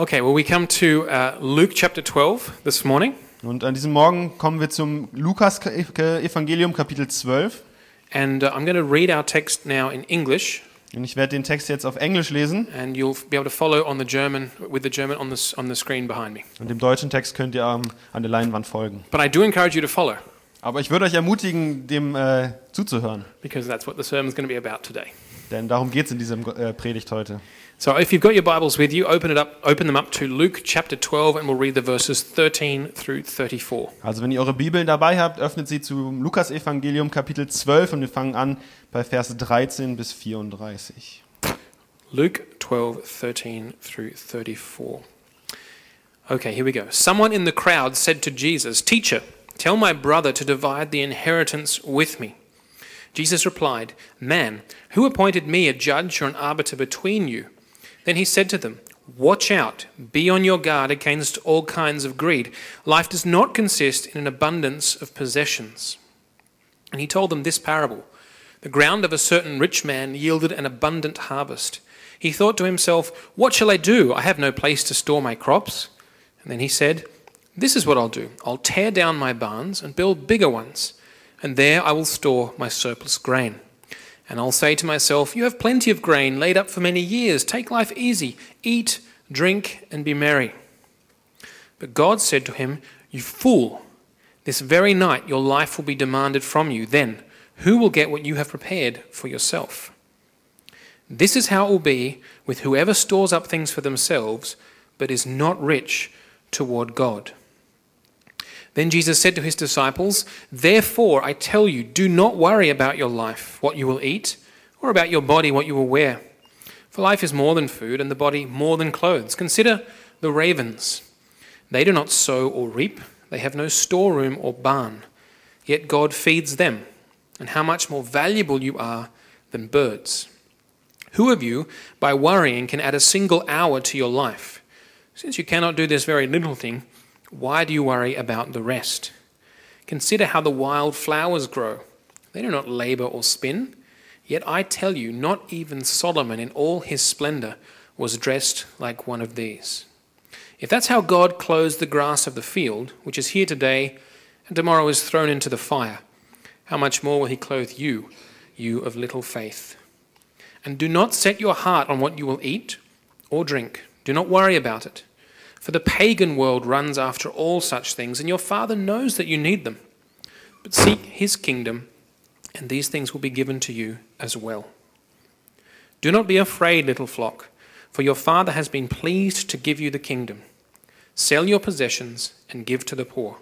Okay, well, we come to uh, Luke chapter 12 this morning, Und an diesem Morgen kommen wir zum Lukas-Evangelium, Kapitel 12. and uh, I'm going to read our text now in English, Und ich werde den Text jetzt auf Englisch lesen. and you'll be able to follow on the German with the German on the on the screen behind me. Und dem deutschen Text könnt ihr ähm, an der Leinwand folgen. But I do encourage you to follow Aber ich würde euch ermutigen, dem äh, zuzuhören. because that's what the sermon's going to be about today. Denn darum geht es in diesem äh, Predigt heute. So, if you've got your Bibles with you, open it up, open them up to Luke chapter 12, and we'll read the verses 13 through 34. Also wenn ihr eure Bibeln dabei habt, öffnet sie zum Lukas-Evangelium, Kapitel 12. Und wir fangen an bei Verse 13 bis 34. Luke 12, 13 through 34. Okay, here we go. Someone in the crowd said to Jesus, Teacher, tell my brother to divide the inheritance with me. Jesus replied, Man, who appointed me a judge or an arbiter between you? Then he said to them, Watch out, be on your guard against all kinds of greed. Life does not consist in an abundance of possessions. And he told them this parable The ground of a certain rich man yielded an abundant harvest. He thought to himself, What shall I do? I have no place to store my crops. And then he said, This is what I'll do I'll tear down my barns and build bigger ones, and there I will store my surplus grain. And I'll say to myself, You have plenty of grain laid up for many years. Take life easy. Eat, drink, and be merry. But God said to him, You fool! This very night your life will be demanded from you. Then, who will get what you have prepared for yourself? This is how it will be with whoever stores up things for themselves, but is not rich toward God. Then Jesus said to his disciples, Therefore I tell you, do not worry about your life, what you will eat, or about your body, what you will wear. For life is more than food, and the body more than clothes. Consider the ravens. They do not sow or reap, they have no storeroom or barn, yet God feeds them. And how much more valuable you are than birds. Who of you, by worrying, can add a single hour to your life? Since you cannot do this very little thing, why do you worry about the rest? Consider how the wild flowers grow. They do not labor or spin. Yet I tell you, not even Solomon in all his splendor was dressed like one of these. If that's how God clothes the grass of the field, which is here today and tomorrow is thrown into the fire, how much more will he clothe you, you of little faith? And do not set your heart on what you will eat or drink. Do not worry about it. For the pagan world runs after all such things, and your Father knows that you need them. But seek his kingdom, and these things will be given to you as well. Do not be afraid, little flock, for your Father has been pleased to give you the kingdom. Sell your possessions and give to the poor.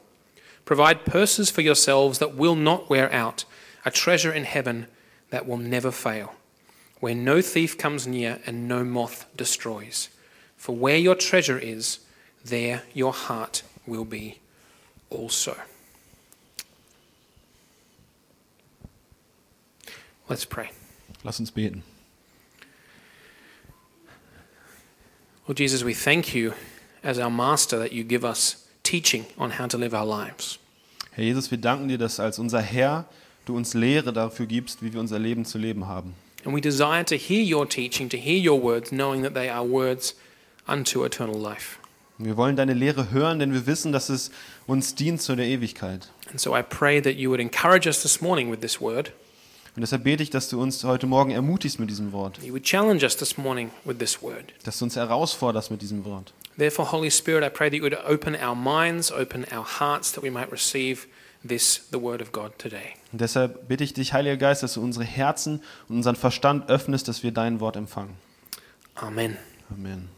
Provide purses for yourselves that will not wear out, a treasure in heaven that will never fail, where no thief comes near and no moth destroys. For where your treasure is, there your heart will be also. Let's pray. Lass uns beten. Lord Jesus, we thank you as our master that you give us teaching on how to live our lives. Herr Jesus, wir danken dir, dass als unser Herr du uns Lehre dafür gibst, wie wir unser Leben zu leben haben. And we desire to hear your teaching, to hear your words, knowing that they are words unto eternal life. Wir wollen deine Lehre hören, denn wir wissen, dass es uns dient zu der Ewigkeit. And so I pray that you would encourage us this morning with this word. Und deshalb bete ich, dass du uns heute Morgen ermutigst mit diesem Wort, You would challenge us this morning with this word. dass du uns herausforderst mit diesem Wort. Therefore, Holy Spirit, I pray that you would open our minds, open our hearts, that we might receive this, the word of God today. Und deshalb bitte ich dich, Heiliger Geist, dass du unsere Herzen und unseren Verstand öffnest, dass wir dein Wort empfangen. Amen. Amen.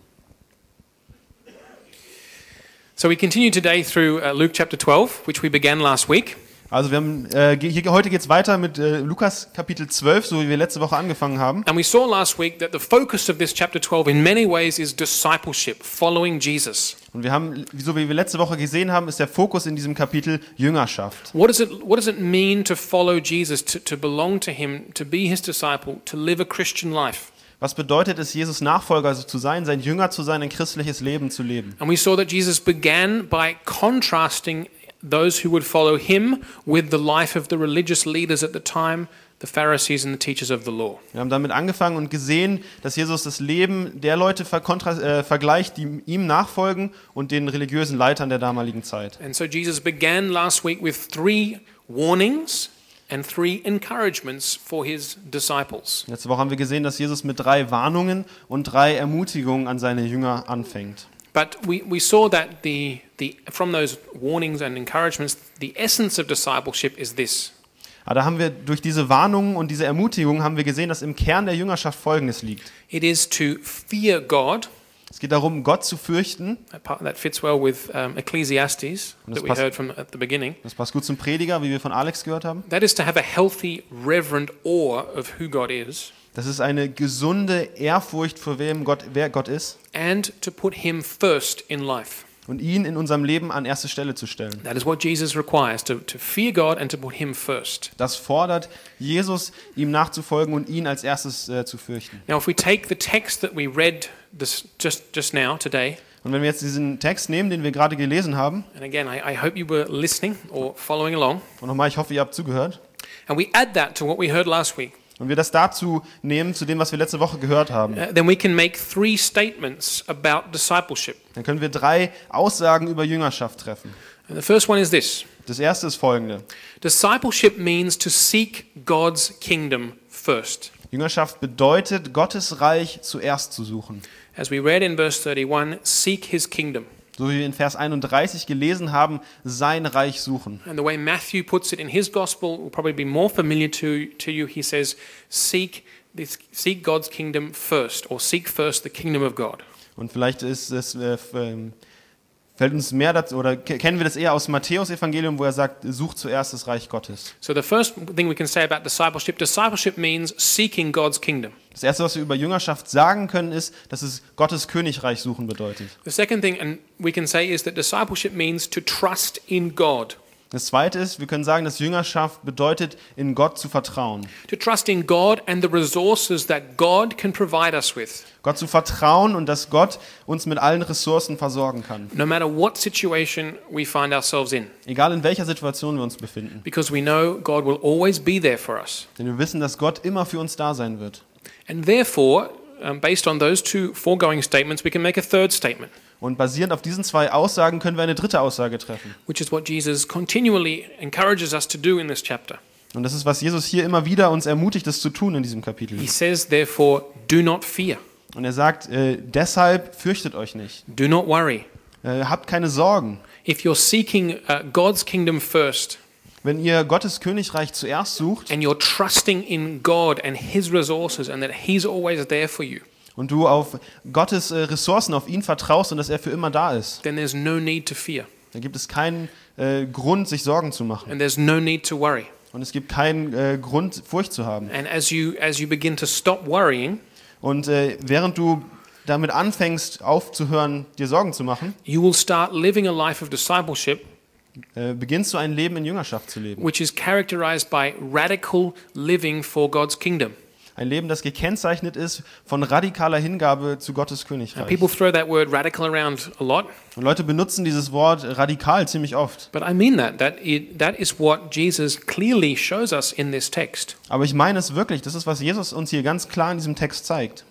So we continue today through uh, Luke chapter 12, which we began last week. Also wir haben, äh, hier, heute geht es weiter mit äh, Lukas Kapitel 12, so wie wir letzte Woche angefangen haben. And we saw last week that the focus of this chapter 12 in many ways is discipleship, following Jesus. Und wir haben, so wie wir letzte Woche gesehen haben, ist der Fokus in diesem Kapitel Jüngerschaft. What does it, what does it mean to follow Jesus, to, to belong to him, to be his disciple, to live a Christian life? Was bedeutet es, Jesus Nachfolger zu sein, sein Jünger zu sein, ein christliches Leben zu leben? And we saw that Jesus began by contrasting those who would follow him with the life of the religious leaders at the time, the Pharisees and the teachers of the law. Wir haben damit angefangen und gesehen, dass Jesus das Leben der Leute äh, vergleicht, die ihm nachfolgen und den religiösen Leitern der damaligen Zeit. And so Jesus began last week with three warnings and three encouragements for his disciples. Letzte Woche haben wir gesehen, dass Jesus mit drei Warnungen und drei Ermutigungen an seine Jünger anfängt. But we, we saw that the, the, from those warnings and encouragements, the essence of discipleship is this Aber da haben wir durch diese Warnungen und diese Ermutigungen haben wir gesehen, dass im Kern der Jüngerschaft Folgendes liegt. it is to fear God. Es geht darum, Gott zu fürchten. That, fits well with um, Ecclesiastes that we passt- heard from at the beginning. Das passt gut zum Prediger, wie wir von Alex gehört haben. That is to have a healthy, reverent awe of who God is Das ist eine gesunde Ehrfurcht vor wem Gott, wer Gott ist and to put Him first in life. und ihn in unserem Leben an erste Stelle zu stellen. That is what Jesus requires to, to fear God and to put Him first. Das fordert Jesus, ihm nachzufolgen und ihn als erstes äh, zu fürchten. Now, if we take the text that we read this, just, just now, today, Und wenn wir jetzt diesen Text nehmen, den wir gerade gelesen haben, and again, I, I hope you were listening or following along, und nochmal, ich hoffe, ihr habt zugehört, and we add that to what we heard last week, und wir das dazu nehmen, zu dem, was wir letzte Woche gehört haben, uh, then we can make three statements about discipleship. dann können wir drei Aussagen über Jüngerschaft treffen. And the first one is this Das erste ist folgende. Discipleship means to seek God's kingdom first. Jüngerschaft bedeutet, Gottes Reich zuerst zu suchen. As we read in verse 31, seek his kingdom. So wie wir in Vers 31 gelesen haben, sein Reich suchen. And the way Matthew puts it in his gospel will probably be more familiar to, to you. He says, seek, this, seek God's kingdom first, or seek first the kingdom of God. Und vielleicht ist es, äh, ähm, fällt uns mehr dazu, oder ke- kennen wir das eher aus Matthäus Evangelium, wo er sagt, sucht zuerst das Reich Gottes. So the first thing we can say about discipleship, discipleship means seeking God's kingdom. Das erste, was wir über Jüngerschaft sagen können, ist, dass es Gottes Königreich suchen bedeutet. The second thing and we can say is that discipleship means to trust in God. Das zweite ist, wir können sagen, dass Jüngerschaft bedeutet, in Gott zu vertrauen. To trust in God and the resources that God can provide us with, Gott zu vertrauen und dass Gott uns mit allen Ressourcen versorgen kann. no matter what situation we find ourselves in. Egal in welcher Situation wir uns befinden. Because we know God will always be there for us. Denn wir wissen, dass Gott immer für uns da sein wird. And therefore, based on those two foregoing statements, we can make a third statement, Und basierend auf diesen zwei Aussagen können wir eine dritte Aussage treffen. which is what Jesus continually encourages us to do in this chapter. Und das ist, was Jesus hier immer wieder uns ermutigt, das zu tun in diesem Kapitel. He says, therefore, do not fear, Und er sagt, äh, deshalb fürchtet euch nicht. do not worry. Äh, habt keine Sorgen. If you're seeking uh, God's kingdom first, Wenn ihr Gottes Königreich zuerst sucht and you're trusting in God and His resources and that He's always there for you, und du auf Gottes äh, Ressourcen, auf ihn vertraust und dass er für immer da ist, then there's no need to fear dann gibt es keinen äh, Grund, sich Sorgen zu machen. and there's no need to worry. Und es gibt keinen äh, Grund, Furcht zu haben. And as you as you begin to stop worrying, Und äh, während du damit anfängst, aufzuhören, dir Sorgen zu machen, you will start living a life of discipleship äh, beginnst du ein Leben in Jüngerschaft zu leben. which is characterized by radical living for God's kingdom. Ein Leben, das gekennzeichnet ist von radikaler Hingabe zu Gottes Königreich. people throw that word radical around a lot, Und Leute benutzen dieses Wort radikal ziemlich oft. but I mean that. That, it, that is what Jesus clearly shows us in this text. Aber ich meine es wirklich. Das ist, was Jesus uns hier ganz klar in diesem Text zeigt.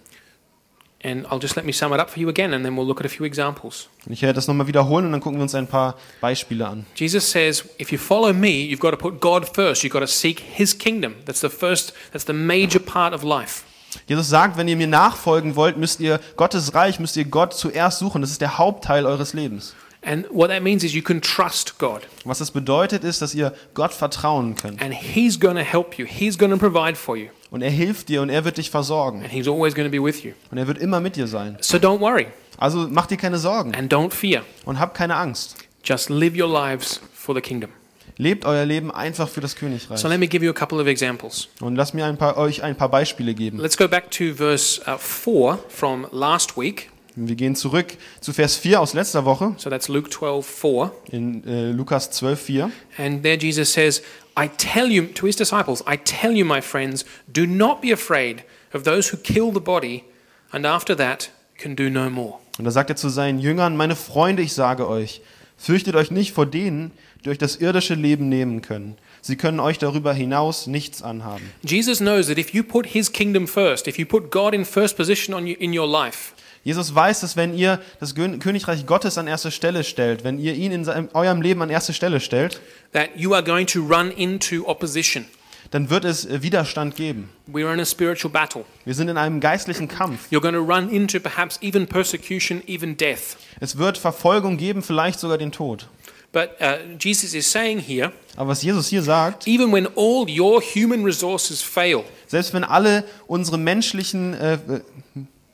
And I'll just let me sum it up for you again, and then we'll look at a few examples. Ich werde das nochmal wiederholen und dann gucken wir uns ein paar Beispiele an. Jesus says, if you follow me, you've got to put God first. You've got to seek his kingdom. That's the first, that's the major part of life. Jesus sagt, wenn ihr mir nachfolgen wollt, müsst ihr Gottes Reich, müsst ihr Gott zuerst suchen. Das ist der Hauptteil eures Lebens. And what that means is you can trust God, Und was das bedeutet, ist, dass ihr Gott vertrauen könnt. and he's going to help you. He's going to provide for you, Und er hilft dir und er wird dich versorgen. and he's always going to be with you. Und er wird immer mit dir sein. So don't worry Also mach dir keine Sorgen and don't fear. und hab keine Angst. Just live your lives for the kingdom. Lebt euer Leben einfach für das Königreich. So let me give you a couple of examples. Und lasst mir ein paar, euch ein paar Beispiele geben. Let's go back to verse uh, 4 from last week. Wir gehen zurück zu Vers 4 aus letzter Woche So that's Luke 12 4. in äh, Lukas 12, 4. And there Jesus says, I tell you, to his disciples, I tell you, my friends, do not be afraid of those who kill the body and after that can do no more. Und da sagt er zu seinen Jüngern, meine Freunde, ich sage euch, Fürchtet euch nicht vor denen, die euch das irdische Leben nehmen können. Sie können euch darüber hinaus nichts anhaben. Jesus knows that if you put his kingdom first, if you put God in first position on you, in your life, Jesus weiß, dass wenn ihr das Königreich Gottes an erste Stelle stellt, wenn ihr ihn in seinem, eurem Leben an erste Stelle stellt, that you are going to run into opposition. dann wird es äh, Widerstand geben. We're in a spiritual battle. Wir sind in einem geistlichen Kampf. You're going to run into perhaps even persecution, even death. Es wird Verfolgung geben, vielleicht sogar den Tod. But uh, Jesus is saying here, Aber was Jesus hier sagt, even when all your human resources fail, selbst wenn alle unsere menschlichen äh,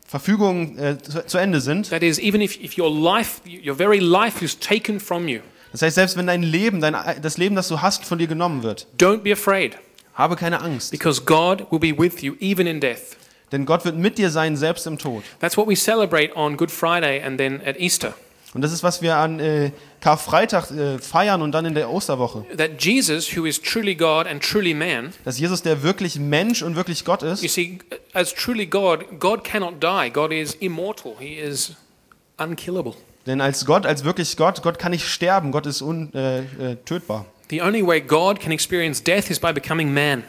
Verfügungen äh, zu, zu Ende sind, that is, even if, if your life, your very life is taken from you, das heißt, selbst wenn dein Leben, dein, das Leben, das du hast, von dir genommen wird, don't be afraid, habe keine Angst, because God will be with you even in death. denn Gott wird mit dir sein, selbst im Tod. That's what we celebrate on Good Friday and then at Easter. Und das ist, was wir an äh, Karfreitag äh, feiern und dann in der Osterwoche. That Jesus, who is truly God and truly man, Dass Jesus, der wirklich Mensch und wirklich Gott you ist, see, as truly God, God cannot die. God is immortal. He is unkillable. denn als Gott, als wirklich Gott, Gott kann nicht sterben, Gott ist untötbar. Äh, äh. The only way God can experience death is by becoming man.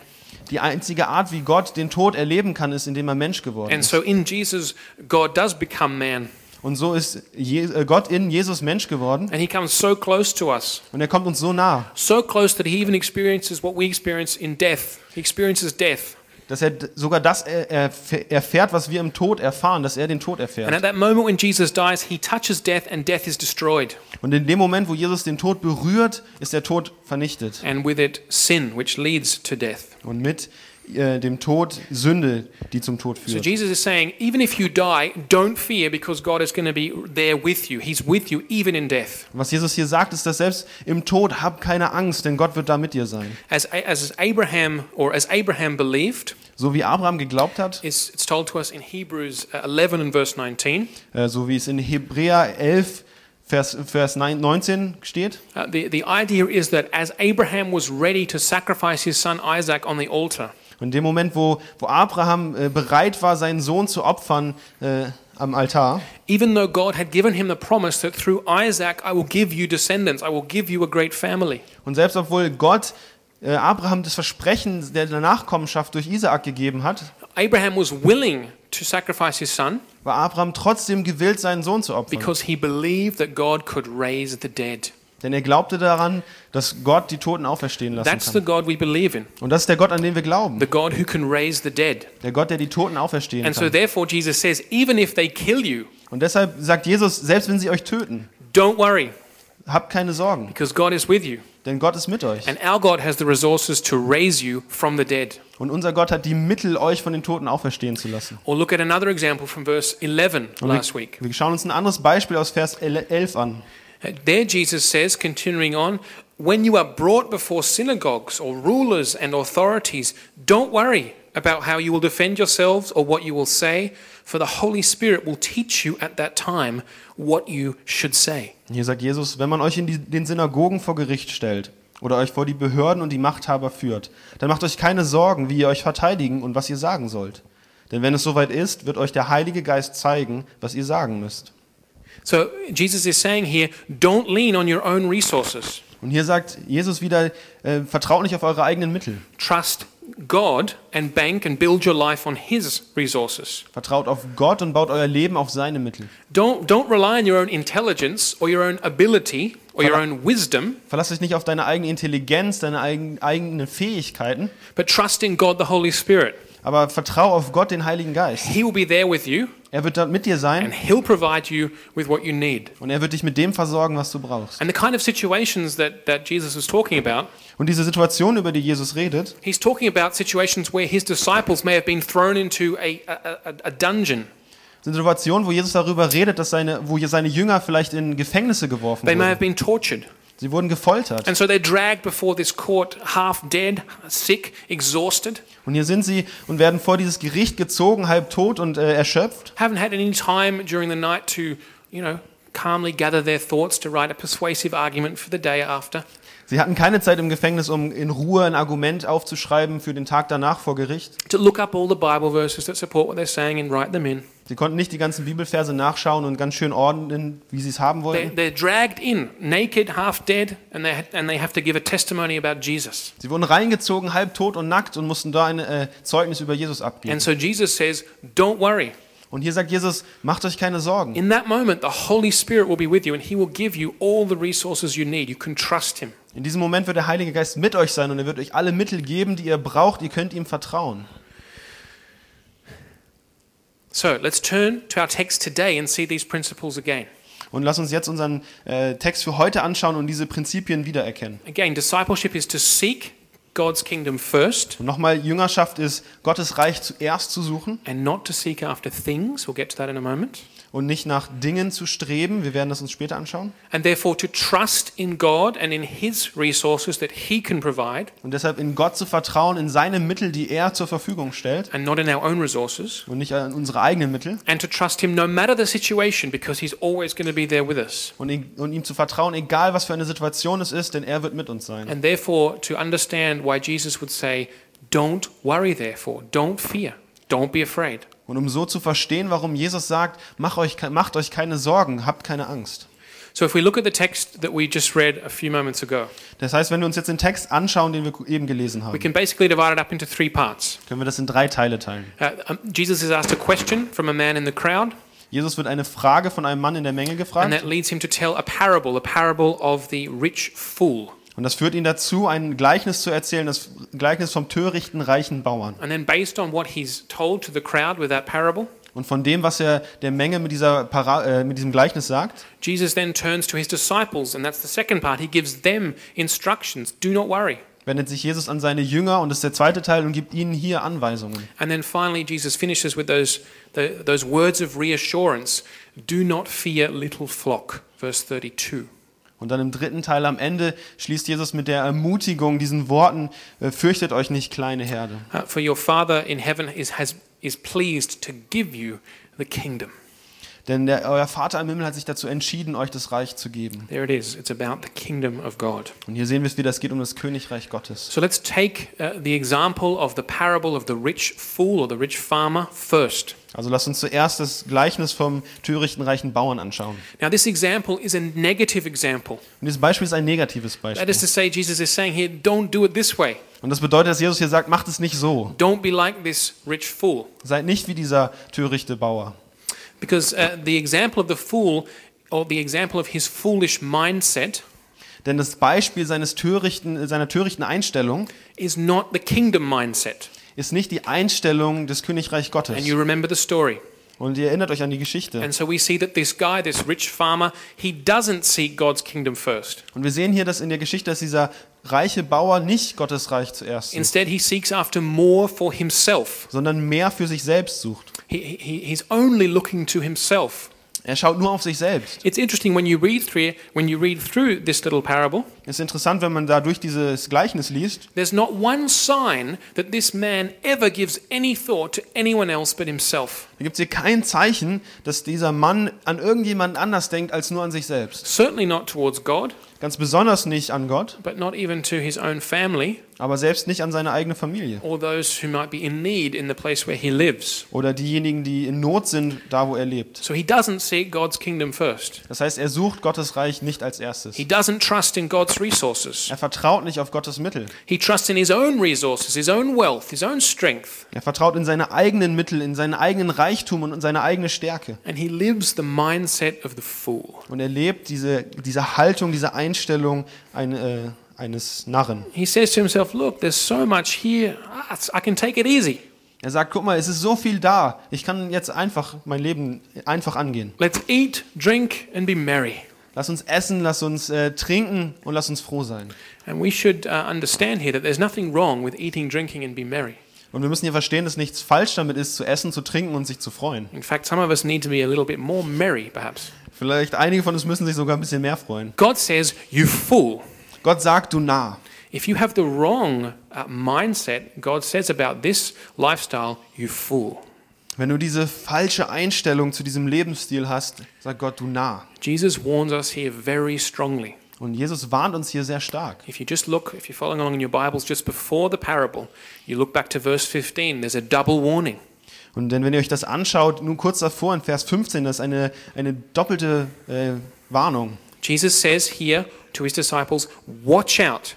Die einzige Art, wie Gott den Tod erleben kann, ist, indem er Mensch geworden And ist. so in Jesus, God does become man. Und so ist äh, Gott in Jesus Mensch geworden And he comes so close to us, und er kommt uns so nah, so close that he even experiences what we experience in death. He experiences death. dass er sogar das er- er- erfährt, was wir im Tod erfahren, dass er den Tod And erfährt. at that moment when Jesus dies, he touches death and death is destroyed. Und in dem Moment, wo Jesus den Tod berührt, ist der Tod vernichtet. And with it, sin, which leads to death. Und mit äh, dem Tod Sünde, die zum Tod So führt. Jesus is saying, even if you die, don't fear because God is going to be there with you. He's with you even in death. Was Jesus hier sagt, ist, dass selbst im Tod hab keine Angst, denn Gott wird da mit dir sein. As, as Abraham, or as Abraham believed, So wie Abraham geglaubt hat, it's, it's told to us in Hebrews uh, 11 and verse 19. äh, so wie es in Hebräer 11, Vers, Vers 9 19 steht. Uh, the, the idea is that as Abraham was ready to sacrifice his son Isaac on the altar, Und in dem Moment, wo, wo Abraham äh, bereit war, seinen Sohn zu opfern äh, am Altar, even though God had given him the promise that through Isaac I will give you descendants, I will give you a great family. und selbst obwohl Gott äh, Abraham das Versprechen der Nachkommenschaft durch Isaak gegeben hat, Abraham was willing to sacrifice his son war Abraham trotzdem gewillt, seinen Sohn zu opfern. because he believed that God could raise the dead. Denn er glaubte daran, dass Gott die Toten auferstehen lassen That's the kann. God we believe in, Und das ist der Gott, an den wir glauben. the God who can raise the dead. Der Gott, der die Toten auferstehen And so kann. therefore Jesus says, even if they kill you, Und deshalb sagt Jesus, selbst wenn sie euch töten, don't worry habt keine Sorgen, because God is with you. denn Gott ist mit euch. And our God has the resources to raise you from the dead. Und unser Gott hat die Mittel, euch von den Toten auferstehen zu lassen. Or look at another example from verse 11 Und last week. wir schauen uns ein anderes Beispiel aus Vers 11 an. There, Jesus says, continuing on, when you are brought before synagogues or rulers and authorities, don't worry about how you will defend yourselves or what you will say, for the Holy Spirit will teach you at that time what you should say. Hier sagt Jesus, wenn man euch in die, den Synagogen vor Gericht stellt oder euch vor die Behörden und die Machthaber führt, dann macht euch keine Sorgen, wie ihr euch verteidigen und was ihr sagen sollt. Denn wenn es soweit ist, wird euch der Heilige Geist zeigen, was ihr sagen müsst. So Jesus is saying here, don't lean on your own resources. Und hier sagt Jesus wieder, äh, vertraut nicht auf eure eigenen Mittel. Trust God and bank and build your life on His resources. Vertraut auf Gott und baut euer Leben auf seine Mittel. Don't, don't rely on your own intelligence or your own ability or your own wisdom, Verlass dich nicht auf deine eigene Intelligenz, deine eigen, eigenen Fähigkeiten, but trust in God the Holy Spirit. Aber vertrau auf Gott, den Heiligen Geist. He will be there with you Er wird da mit dir sein and He'll provide you with what you need. und er wird dich mit dem versorgen, was du brauchst. And the kind of situations that, that Jesus was talking about, Und diese Situation, über die Jesus redet, he's talking about situations where his disciples may have been thrown into a, a, a, dungeon. sind Situationen, wo Jesus darüber redet, dass seine, wo seine Jünger vielleicht in Gefängnisse geworfen They may have wurden. been tortured. Sie wurden gefoltert. And so they're dragged before this court, half dead, sick, exhausted, Und hier sind sie und werden vor dieses Gericht gezogen, halb tot und äh, erschöpft. haven't had any time during the night to, you know, calmly gather their thoughts to write a persuasive argument for the day after. Sie hatten keine Zeit im Gefängnis, um in Ruhe ein Argument aufzuschreiben für den Tag danach vor Gericht. To look up all the Bible verses that support what they're saying and write them in. Sie konnten nicht die ganzen Bibelverse nachschauen und ganz schön ordnen, wie sie es haben wollten. they're dragged in, naked, half dead, and they, and they have to give a testimony about Jesus. Sie wurden reingezogen, halb tot und nackt und mussten da ein äh, Zeugnis über Jesus abgeben. And so Jesus says, Don't worry. Und hier sagt Jesus, macht euch keine Sorgen. In that moment, the Holy Spirit will be with you, and He will give you all the resources you need. You can trust Him. In diesem Moment wird der Heilige Geist mit euch sein und er wird euch alle Mittel geben, die ihr braucht. Ihr könnt ihm vertrauen. So let's turn to our text today and see these principles again. Und lass uns jetzt unseren äh, Text für heute anschauen und diese Prinzipien wiedererkennen. Again, discipleship is to seek God's kingdom first Und nochmal, Jüngerschaft ist, Gottes Reich zuerst zu suchen and not to seek after things. We'll get to that in a moment. Und nicht nach Dingen zu streben. Wir werden das uns später anschauen. And therefore to trust in God and in His resources that He can provide Und deshalb in Gott zu vertrauen, in seine Mittel, die er zur Verfügung stellt and not in our own resources. und nicht an unsere eigenen Mittel. And to trust Him no matter the situation because He's always going to be there with us. Und, ihm- und ihm zu vertrauen, egal was für eine Situation es ist, denn er wird mit uns sein. And therefore to understand why Jesus would say, Don't worry, therefore, don't fear, don't be afraid. Und um so zu verstehen, warum Jesus sagt, macht euch, macht euch keine Sorgen, habt keine Angst. So if we look at the text that we just read a few moments ago, Das heißt, wenn wir uns jetzt den Text anschauen, den wir eben gelesen we haben, can basically divide it up into three parts. können wir das in drei Teile teilen. Uh, um, Jesus is asked a question from a man in the crowd, Jesus wird eine Frage von einem Mann in der Menge and gefragt that leads him to tell a parable, a parable of the rich fool. Und das führt ihn dazu, ein Gleichnis zu erzählen, das Gleichnis vom törichten, reichen Bauern. And then, based on what he's told to the crowd with that parable, Und von dem, was er der Menge mit, dieser Para äh, mit diesem Gleichnis sagt, Jesus then turns to his disciples, and that's the second part. He gives them instructions do not worry. wendet sich Jesus an seine Jünger und das ist der zweite Teil und gibt ihnen hier Anweisungen. And then finally, Jesus finishes with those, the, those words of reassurance do not fear, little flock, verse 32. Und dann im dritten Teil am Ende schließt Jesus mit der Ermutigung, diesen Worten, äh, fürchtet euch nicht, kleine Herde. Uh, for your Father in heaven is, has, is pleased to give you the kingdom. Denn der, euer Vater im Himmel hat sich dazu entschieden, euch das Reich zu geben. There it is. It's about the kingdom of God. Und hier sehen wir es wieder, es geht um das Königreich Gottes. So let's take uh, the example of the parable of the rich fool or the rich farmer first. Also lasst uns zuerst das Gleichnis vom törichten, reichen Bauern anschauen. Now, this example is a negative example. Und dieses Beispiel ist ein negatives That Beispiel. is to say, Jesus is saying here, don't do it this way. Und das bedeutet, dass Jesus hier sagt, macht es nicht so. Don't be like this rich fool. Seid nicht wie dieser törichte Bauer. Because uh, the example of the fool, or the example of his foolish mindset, Denn das Beispiel seines törichten, seiner törichten Einstellung is not the kingdom mindset. ist nicht die Einstellung des Königreich Gottes. And you remember the story. Und ihr erinnert euch an die Geschichte. And so we see that this guy, this rich farmer, he doesn't seek God's kingdom first. Und wir sehen hier, dass in der Geschichte, dass dieser reiche Bauer nicht Gottes Reich zuerst sucht, Instead, he seeks after more for himself. sondern mehr für sich selbst sucht. He, he, he's only looking to himself. Er schaut nur auf sich selbst. It's interesting when you read through when you read through this little parable. Es ist interessant, wenn man da durch dieses Gleichnis liest. There's not one sign that this man ever gives any thought to anyone else but himself. Da gibt es hier kein Zeichen, dass dieser Mann an irgendjemanden anders denkt als nur an sich selbst. Certainly not towards God, Ganz besonders nicht an Gott, but not even to his own family aber selbst nicht an seine eigene Familie. or those who might be in need in the place where he lives. Oder diejenigen, die in Not sind, da wo er lebt. So he doesn't seek God's kingdom first. Das heißt, er sucht Gottes Reich nicht als erstes. He doesn't trust in God's resources. Er vertraut nicht auf Gottes Mittel. He trusts in his own resources, his own wealth, his own strength, Er vertraut in seine eigenen Mittel, in seinen eigenen Reichtum und in seine eigene Stärke. and he lives the mindset of the fool. Und er lebt diese, diese Haltung, diese Einstellung ein, äh, eines Narren. He says to himself, Look, there's so much here, I can take it easy. Er sagt, guck mal, es ist so viel da. Ich kann jetzt einfach mein Leben einfach angehen. Let's eat, drink, and be merry. Lass uns essen, lass uns äh, trinken und lass uns froh sein. And we should uh, understand here that there's nothing wrong with eating, drinking, and be merry. Und wir müssen hier verstehen, dass nichts falsch damit ist, zu essen, zu trinken und sich zu freuen. In fact, some of us need to be a little bit more merry, perhaps. Vielleicht einige von uns müssen sich sogar ein bisschen mehr freuen. God says, You fool. Gott sagt, du Narr. If you have the wrong uh, mindset, God says about this lifestyle, you fool. Wenn du diese falsche Einstellung zu diesem Lebensstil hast, sagt Gott, du Narr. Jesus warns us here very strongly. Und Jesus warnt uns hier sehr stark. If you just look, if you're following along in your Bibles, just before the parable, you look back to verse 15, there's a double warning. Und denn wenn ihr euch das anschaut, nun kurz davor in Vers 15, das ist eine, eine doppelte äh, Warnung. Jesus says here to his disciples, Watch out.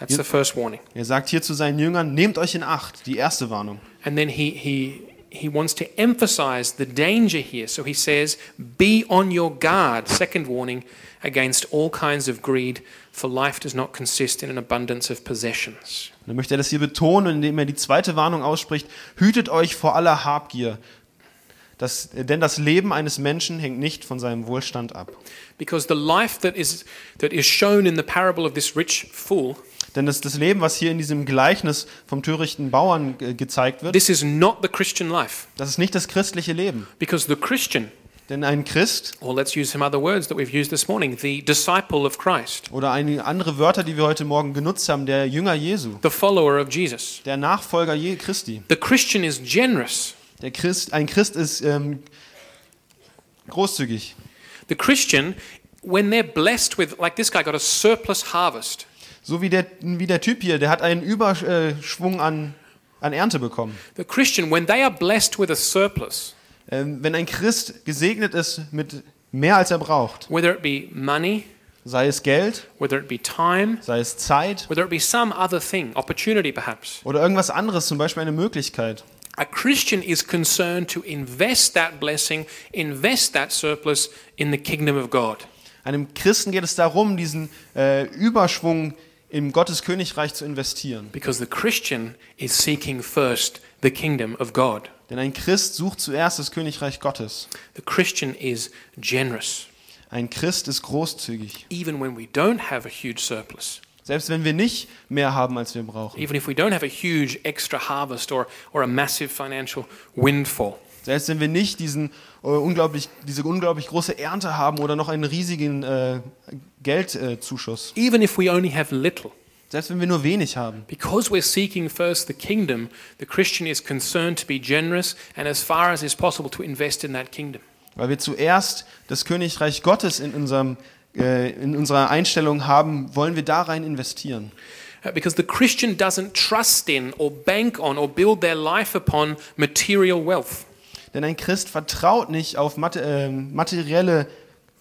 That's the first warning. Er sagt hier zu seinen Jüngern, nehmt euch in Acht, die erste Warnung. And then he, he, he wants to emphasize the danger here. So he says, Be on your guard, second warning, against all kinds of greed, for life does not consist in an abundance of possessions. Und dann möchte er das hier betonen, indem er die zweite Warnung ausspricht, hütet euch vor aller Habgier. Das, denn das Leben eines Menschen hängt nicht von seinem Wohlstand ab. Because the life that is, that is shown in the parable of this rich fool, Denn das, das Leben, was hier in diesem Gleichnis vom törichten Bauern äh, gezeigt wird, this is not the Christian life. das ist nicht das christliche Leben. Because the Christian, Denn ein Christ or let's use some other words that we've used this morning, the disciple of Christ, oder einige andere Wörter, die wir heute Morgen genutzt haben, der Jünger Jesu, the follower of Jesus, der Nachfolger Christi. the Christian is generous. Der Christ, ein Christ ist ähm, großzügig. The Christian, when they're blessed with, like this guy got a surplus harvest, So wie der, wie der Typ hier, der hat einen Überschwung an, an Ernte bekommen. the Christian, when they are blessed with a surplus, Ähm, wenn ein Christ gesegnet ist mit mehr als er braucht, whether it be money, sei es Geld, whether it be time, sei es Zeit whether it be some other thing, opportunity perhaps, oder irgendwas anderes, zum Beispiel eine Möglichkeit, a Christian is concerned to invest that blessing, invest that surplus in the kingdom of God. einem Christen geht es darum, diesen äh, Überschwung im Gottes Königreich zu investieren. Because the Christian is seeking first the kingdom of God. Denn ein Christ sucht zuerst das Königreich Gottes. The Christian is generous, Ein Christ ist großzügig. even when we don't have a huge surplus. Selbst wenn wir nicht mehr haben, als wir brauchen. even if we don't have a huge extra harvest or, or a massive financial windfall. Selbst wenn wir nicht diesen, äh, unglaublich, diese unglaublich große Ernte haben oder noch einen riesigen äh, Geldzuschuss. Even if we only have little. Selbst wenn wir nur wenig haben. Because we're seeking first the kingdom, the Christian is concerned to be generous and as far as is possible to invest in that kingdom. Weil wir zuerst das Königreich Gottes in, unserem, äh, in unserer Einstellung haben, wollen wir da rein investieren. Uh, Because the Christian doesn't trust in or bank on or build their life upon material wealth. Denn ein Christ vertraut nicht auf mate, äh, materielle,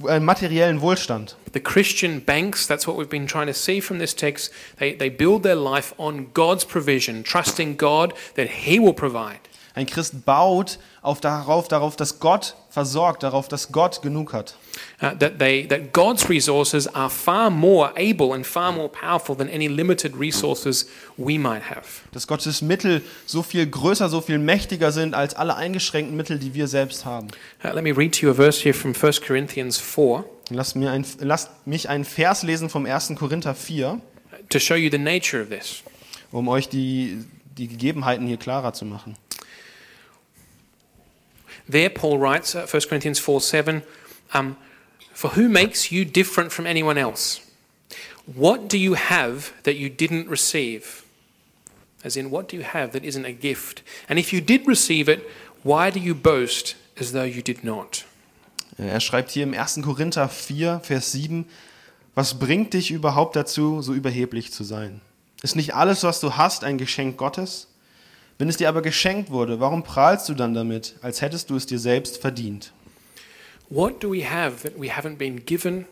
äh, materiellen Wohlstand. The Christian banks, that's what we've been trying to see from this text, they, they build their life on God's provision, trusting God that He will provide. Ein Christ baut auf darauf, darauf, dass Gott versorgt, darauf, dass Gott genug hat. uh, that, they, that God's resources are far more able and far more powerful than any limited resources we might have. Dass Gottes Mittel so viel größer, so viel mächtiger sind als alle eingeschränkten Mittel, die wir selbst haben. Uh, let me read to you a verse here from 1 Corinthians 4 Lasst, mir ein, lasst mich einen Vers lesen vom 1. Korinther 4, to show you the nature of this. um euch die, die Gegebenheiten hier klarer zu machen. There, Paul writes, uh, 1 Corinthians 4 7, um, For who makes you different from anyone else? What do you have that you didn't receive? As in, what do you have that isn't a gift? And if you did receive it, why do you boast as though you did not? Er schreibt hier im 1. Korinther 4, Vers 7, was bringt dich überhaupt dazu, so überheblich zu sein? Ist nicht alles, was du hast, ein Geschenk Gottes? Wenn es dir aber geschenkt wurde, warum prahlst du dann damit, als hättest du es dir selbst verdient? What do we have that we haven't been given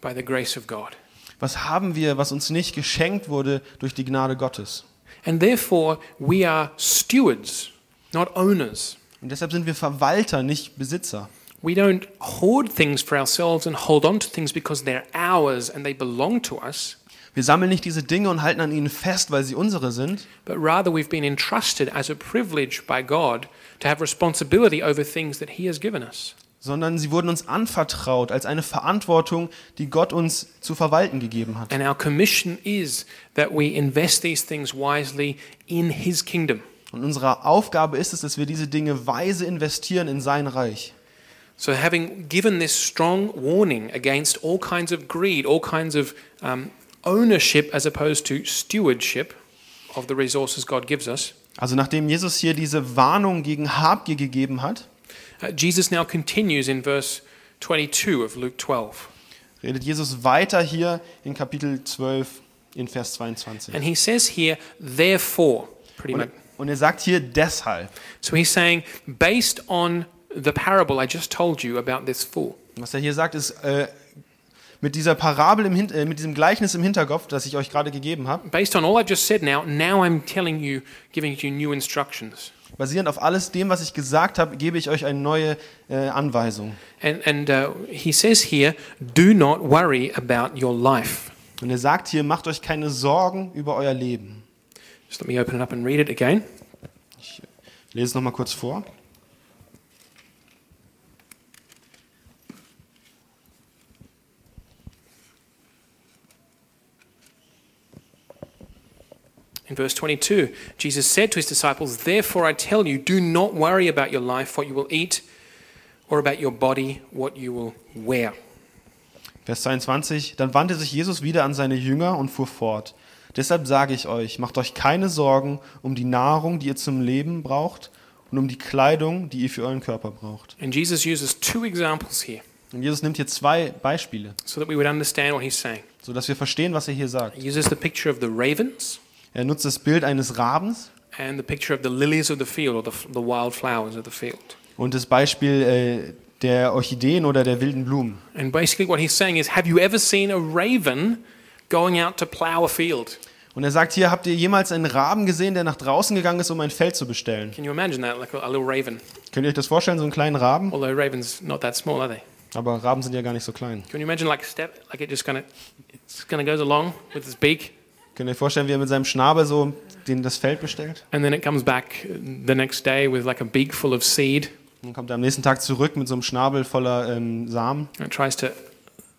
by the grace of God? Was haben wir, was uns nicht geschenkt wurde durch die Gnade Gottes? And therefore, we are stewards, not owners. Und deshalb sind wir Verwalter, nicht Besitzer. We don't hoard things for ourselves and hold on to things because they're ours and they belong to us, Wir sammeln nicht diese Dinge und halten an ihnen fest, weil sie unsere sind, but rather we've been entrusted as a privilege by God to have responsibility over things that He has given us. sondern sie wurden uns anvertraut als eine Verantwortung, die Gott uns zu verwalten gegeben hat. And our commission is that we invest these things wisely in His kingdom. Und unsere Aufgabe ist es, dass wir diese Dinge weise investieren in sein Reich. So, having given this strong warning against all kinds of greed, all kinds of um, ownership as opposed to stewardship of the resources God gives us, Also nachdem Jesus hier diese Warnung gegen Habgier gegeben hat, uh, Jesus now continues in verse 22 of Luke 12. redet Jesus weiter hier in Kapitel 12 in Vers 22. And he says here, therefore, pretty Und, much. Und er sagt hier deshalb. So he's saying, based on the parable I just told you about this fool, Was er hier sagt, ist äh, mit dieser Parabel, im Hin äh, mit diesem Gleichnis im Hinterkopf, das ich euch gerade gegeben habe, based on all I've just said now, now I'm telling you, giving you new instructions. basierend auf alles dem, was ich gesagt habe, gebe ich euch eine neue äh, Anweisung. And, and uh, he says here, do not worry about your life. Und er sagt hier, macht euch keine Sorgen über euer Leben. Just let me open it up and read it again. Ich lese es nochmal kurz vor. In verse 22, Jesus said to his disciples, Therefore I tell you, do not worry about your life, what you will eat, or about your body, what you will wear. Vers 22. Dann wandte sich Jesus wieder an seine Jünger und fuhr fort. Deshalb sage ich euch, macht euch keine Sorgen um die Nahrung, die ihr zum Leben braucht, und um die Kleidung, die ihr für euren Körper braucht. And Jesus uses two examples here Und Jesus nimmt hier zwei Beispiele, so that we would understand what he's saying. sodass wir verstehen, was er hier sagt. He uses the picture of the ravens Er nutzt das Bild eines Rabens and the picture of the lilies of the field, or the, the wild flowers of the field. und das Beispiel äh, der Orchideen oder der wilden Blumen. And basically, what he's saying is, have you ever seen a raven going out to plow a field? Und er sagt hier, habt ihr jemals einen Raben gesehen, der nach draußen gegangen ist, um ein Feld zu bestellen? Can you imagine that, like a, little raven? Könnt ihr euch das vorstellen, so einen kleinen Raben? Although ravens not that small, are they? Aber Raben sind ja gar nicht so klein. Can you imagine, like a step, like it just kind of, it's kind of goes along with its beak, Könnt ihr euch vorstellen, wie er mit seinem Schnabel so den, das Feld bestellt? and then it comes back the next day with like a beak full of seed, Dann kommt er am nächsten Tag zurück mit so einem Schnabel voller ähm, Samen and tries to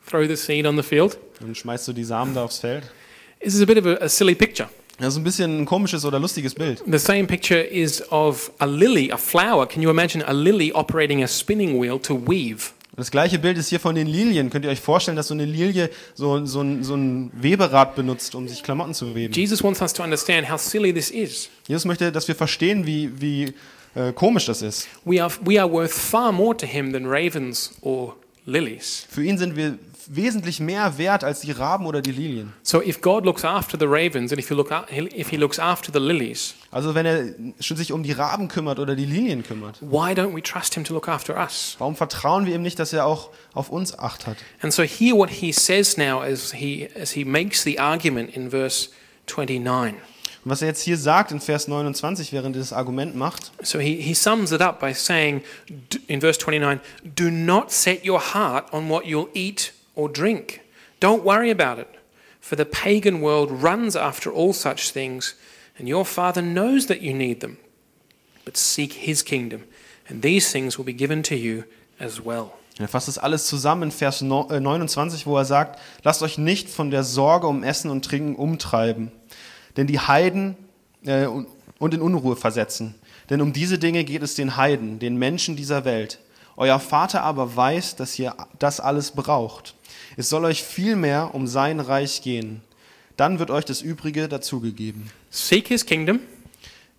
throw the seed on the field. und schmeißt so die Samen da aufs Feld. This is a bit of a, a silly picture. Das ist ein bisschen ein komisches oder lustiges Bild. The same picture is of a lily, a flower. Can you imagine a lily operating a spinning wheel to weave? Das gleiche Bild ist hier von den Lilien. Könnt ihr euch vorstellen, dass so eine Lilie so, so, ein, so ein Weberad benutzt, um sich Klamotten zu weben? Jesus wants us to understand how silly this is. Jesus möchte, dass wir verstehen, wie, wie äh, komisch das ist. We are, we are worth far more to him than ravens or lilies. Für ihn sind wir wesentlich mehr wert als die Raben oder die Lilien. So if God looks after the ravens and if, you look if he looks after the lilies, Also wenn er sich um die Raben kümmert oder die Lilien kümmert, why don't we trust him to look after us? warum vertrauen wir ihm nicht, dass er auch auf uns Acht hat? And so here what he says now as he, as he makes the argument in verse 29. Und was er jetzt hier sagt in Vers 29, während er das Argument macht, So he, he sums it up by saying in verse 29 Do not set your heart on what you'll eat or drink. Don't worry about it, for the pagan world runs after all such things, and your Father knows that you need them. But seek his kingdom, and these things will be given to you as well. er fasst das alles zusammen in Vers no- äh, 29, wo er sagt, lasst euch nicht von der Sorge um Essen und Trinken umtreiben, denn die Heiden äh, und in Unruhe versetzen. Denn um diese Dinge geht es den Heiden, den Menschen dieser Welt. Euer Vater aber weiß, dass ihr das alles braucht. Es soll euch vielmehr um sein Reich gehen. Dann wird euch das Übrige dazugegeben. Seek his kingdom,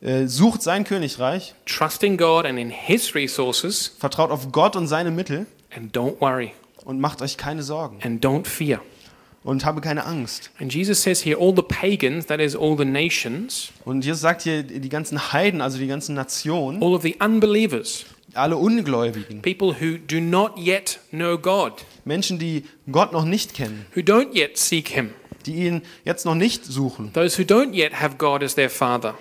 Äh, sucht sein Königreich, trust in God and in his resources, vertraut auf Gott und seine Mittel and don't worry und macht euch keine Sorgen and don't fear. und habe keine Angst. And Jesus says here, all the pagans, that is, all the nations, Und Jesus sagt hier, die ganzen Heiden, also die ganzen Nationen, all of the unbelievers, alle Ungläubigen, people who do not yet know God, Menschen, die Gott noch nicht kennen, who don't yet seek Him, die ihn jetzt noch nicht suchen, those who don't yet have God as their Father.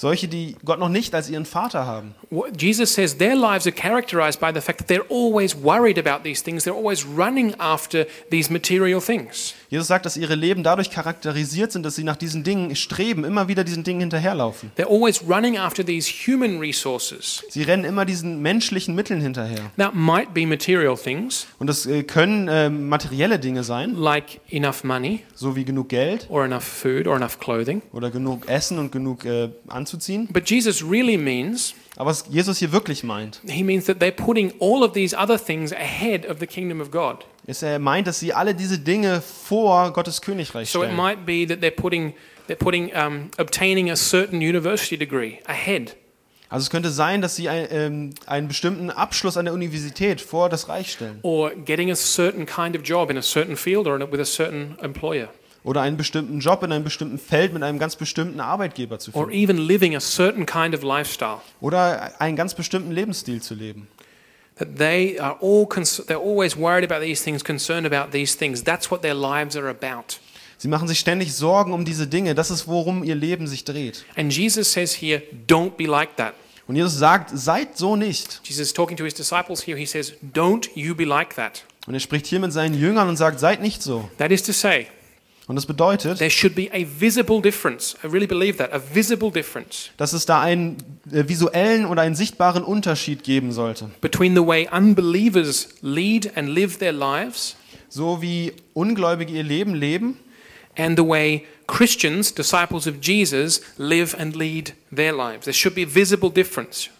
solche, die Gott noch nicht als ihren Vater haben. Jesus says their lives are characterized by the fact that they're always worried about these things, they're always running after these material things. Jesus sagt, dass ihre Leben dadurch charakterisiert sind, dass sie nach diesen Dingen streben, immer wieder diesen Dingen hinterherlaufen. They're always running after these human resources. Sie rennen immer diesen menschlichen Mitteln hinterher. That might be material things, Und das äh, können äh, materielle Dinge sein, like enough money, so wie genug Geld or enough food, or enough clothing. oder genug Essen und genug äh, anzuziehen. But Jesus really means Aber was Jesus hier wirklich meint, He means that they're putting all of these other things ahead of the kingdom of God. Ist, er meint, dass sie alle diese Dinge vor Gottes Königreich So it stellen. might be that they're putting, they're putting um, obtaining a certain university degree ahead. Also es könnte sein, dass sie ein, ähm, einen bestimmten Abschluss an der Universität vor das Reich stellen. or getting a certain kind of job in a certain field or in a- with a certain employer. oder einen bestimmten Job in einem bestimmten Feld mit einem ganz bestimmten Arbeitgeber zu or führen even living a certain kind of lifestyle. oder einen ganz bestimmten Lebensstil zu leben. That they are all they're always worried about these things, concerned about these things. That's what their lives are about. Sie machen sich ständig Sorgen um diese Dinge. Das ist, worum ihr Leben sich dreht. And Jesus says here, don't be like that. Und Jesus sagt, seid so nicht. Jesus talking to his disciples here. He says, don't you be like that. Und er spricht hier mit seinen Jüngern und sagt, seid nicht so. That is to say, Und das bedeutet, there should be a visible difference. I really believe that, a visible difference dass es da einen äh, visuellen oder einen sichtbaren Unterschied geben sollte. between the way unbelievers lead and live their lives So wie Ungläubige ihr Leben leben and the way Christians, disciples of Jesus, live and lead their lives. There should be a visible difference.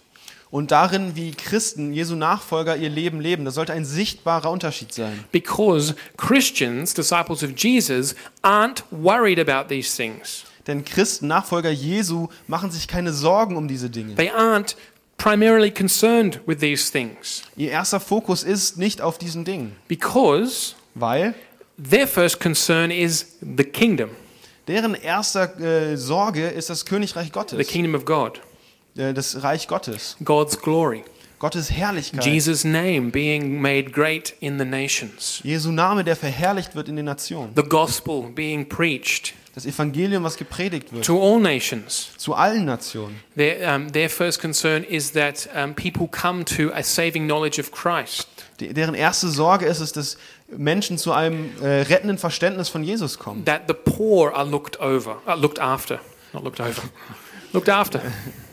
Und darin, wie Christen, Jesu Nachfolger ihr Leben leben. Das sollte ein sichtbarer Unterschied sein. Because Christians, disciples of Jesus, aren't worried about these things. Denn Christen, Nachfolger Jesu, machen sich keine Sorgen um diese Dinge. They aren't primarily concerned with these things Ihr erster Fokus ist nicht auf diesen Dingen, because weil their first concern is the kingdom, deren erster äh, Sorge ist das Königreich the Gottes, kingdom of God, das Reich Gottes, God's glory, Gottes Herrlichkeit. Jesus' name being made great in the nations, Jesu Name, der verherrlicht wird in den Nationen. the gospel being preached Das Evangelium, was gepredigt wird, to all nations. zu allen Nationen. Their, um, their first concern is that um, people come to a saving knowledge of Christ. De- Deren erste Sorge ist es, dass Menschen zu einem äh, rettenden Verständnis von Jesus kommen. that the poor are looked over, uh, looked after, not looked over, looked after,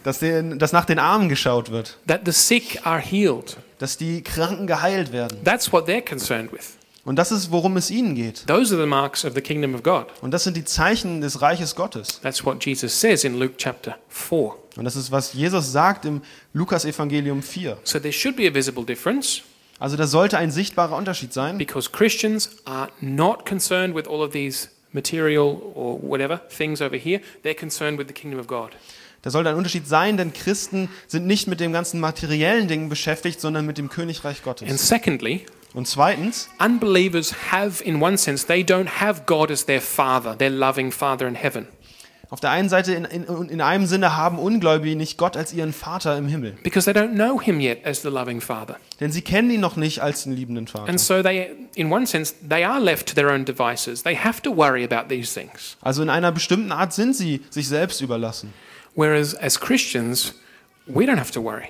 Dass, den, dass nach den Armen geschaut wird. that the sick are healed. Dass die Kranken geheilt werden. That's what they're concerned with. Und das ist, worum es ihnen geht. Those are the marks of the kingdom of God. Und das sind die Zeichen des Reiches Gottes. That's what Jesus says in Luke chapter 4. Und das ist, was Jesus sagt im Lukas-Evangelium 4. So there should be a visible difference Also da sollte ein sichtbarer Unterschied sein, because Christians are not concerned with all of these material or whatever things over here. They're concerned with the kingdom of God. Da sollte ein Unterschied sein, denn Christen sind nicht mit dem ganzen materiellen Dingen beschäftigt, sondern mit dem Königreich And Gottes. secondly, Und zweitens, unbelievers have, in one sense, they don't have God as their father, their loving father in heaven. Auf der einen Seite, in, in, in einem Sinne haben Ungläubige nicht Gott als ihren Vater im Himmel. because they don't know him yet as the loving father. Denn sie kennen ihn noch nicht als den liebenden Vater. And so they in one sense they are left to their own devices. They have to worry about these things. Also in einer bestimmten Art sind sie sich selbst überlassen. Whereas as Christians, we don't have to worry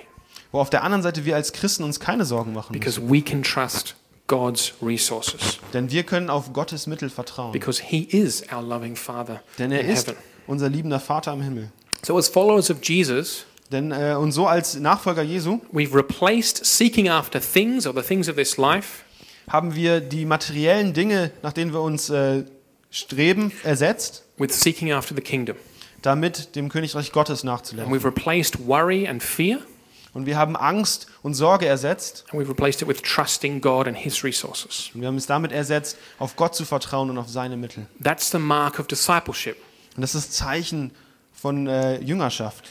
Wo auf der anderen Seite wir als Christen uns keine Sorgen machen müssen. because we can trust God's resources Denn wir können auf Gottes Mittel vertrauen. because he is our loving father Denn er in ist heaven. Unser liebender Vater im Himmel. So as followers of Jesus, Denn äh, und so als Nachfolger Jesu we've replaced seeking after things or the things of this life haben wir die materiellen Dinge, nach denen wir uns äh, streben, ersetzt, with seeking after the kingdom. damit dem Königreich Gottes And nachzulernen. we've replaced worry and fear Und wir haben Angst und Sorge ersetzt und wir haben es damit ersetzt, auf Gott zu vertrauen und auf seine Mittel. That's the mark of discipleship. Und das ist Zeichen von äh, Jüngerschaft.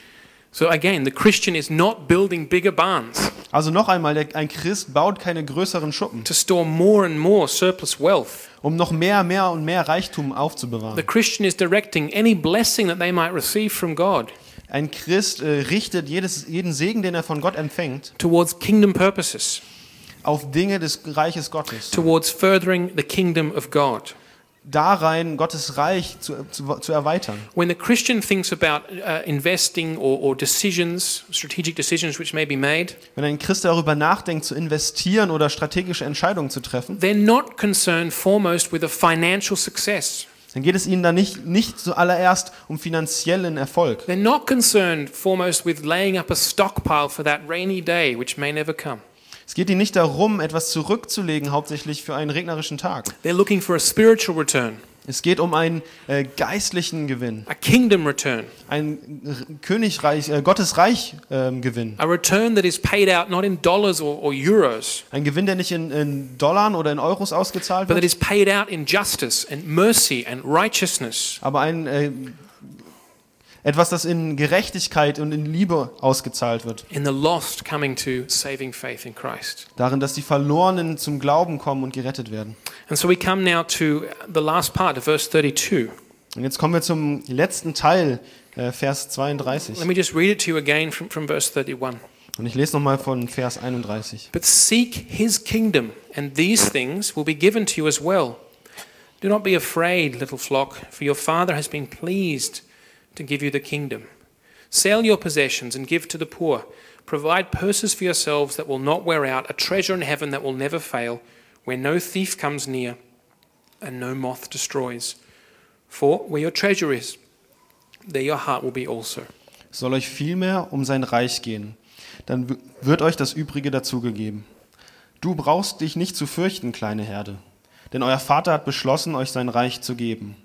So again, the Christian is not building bigger barns Also noch einmal, der, ein Christ baut keine größeren Schuppen, to store more and more surplus wealth. um noch mehr, mehr und mehr Reichtum The aufzubewahren. Christian is directing any blessing that they might receive from God Ein Christ äh, richtet jedes, jeden Segen, den er von Gott empfängt, towards kingdom purposes, auf Dinge des Reiches Gottes. towards furthering the kingdom of God. Da rein Gottes Reich zu, zu, zu erweitern. When the Christian thinks about uh, investing or, or decisions, strategic decisions which may be made, Wenn ein Christ darüber nachdenkt, zu investieren oder strategische Entscheidungen zu treffen, they're not concerned foremost with a financial success. dann geht es ihnen da nicht, nicht zuallererst um finanziellen Erfolg. They're not concerned foremost with laying up a stockpile for that rainy day which may never come. Es geht ihnen nicht darum, etwas zurückzulegen, hauptsächlich für einen regnerischen Tag. They're looking for a spiritual return, Es geht um einen äh, geistlichen Gewinn, a kingdom return, einen R- Königreich, äh, Gottes Reich ähm, Gewinn. a return that is paid out not in dollars or, or euros, Ein Gewinn, der nicht in, in Dollar oder in Euros ausgezahlt but that wird, is paid out in justice and mercy and righteousness. aber ein, äh, Etwas, das in Gerechtigkeit und in Liebe ausgezahlt wird. in the lost coming to saving faith in Christ. Darin, dass die Verlorenen zum Glauben kommen und gerettet werden. And so we come now to the last part of verse 32. Und jetzt kommen wir zum letzten Teil, äh, Vers 32. Let me just read it to you again from, from verse 31. Und ich lese nochmal von Vers 31. But seek his kingdom, and these things will be given to you as well. Do not be afraid, little flock, for your Father has been pleased to give you the kingdom. Sell your possessions and give to the poor. Provide purses for yourselves that will not wear out, a treasure in heaven that will never fail, where no thief comes near and no moth destroys. For where your treasure is, there your heart will be also. Soll euch vielmehr um sein Reich gehen. Dann wird euch das Übrige dazugegeben. Du brauchst dich nicht zu fürchten, kleine Herde. Denn euer Vater hat beschlossen, euch sein Reich zu geben.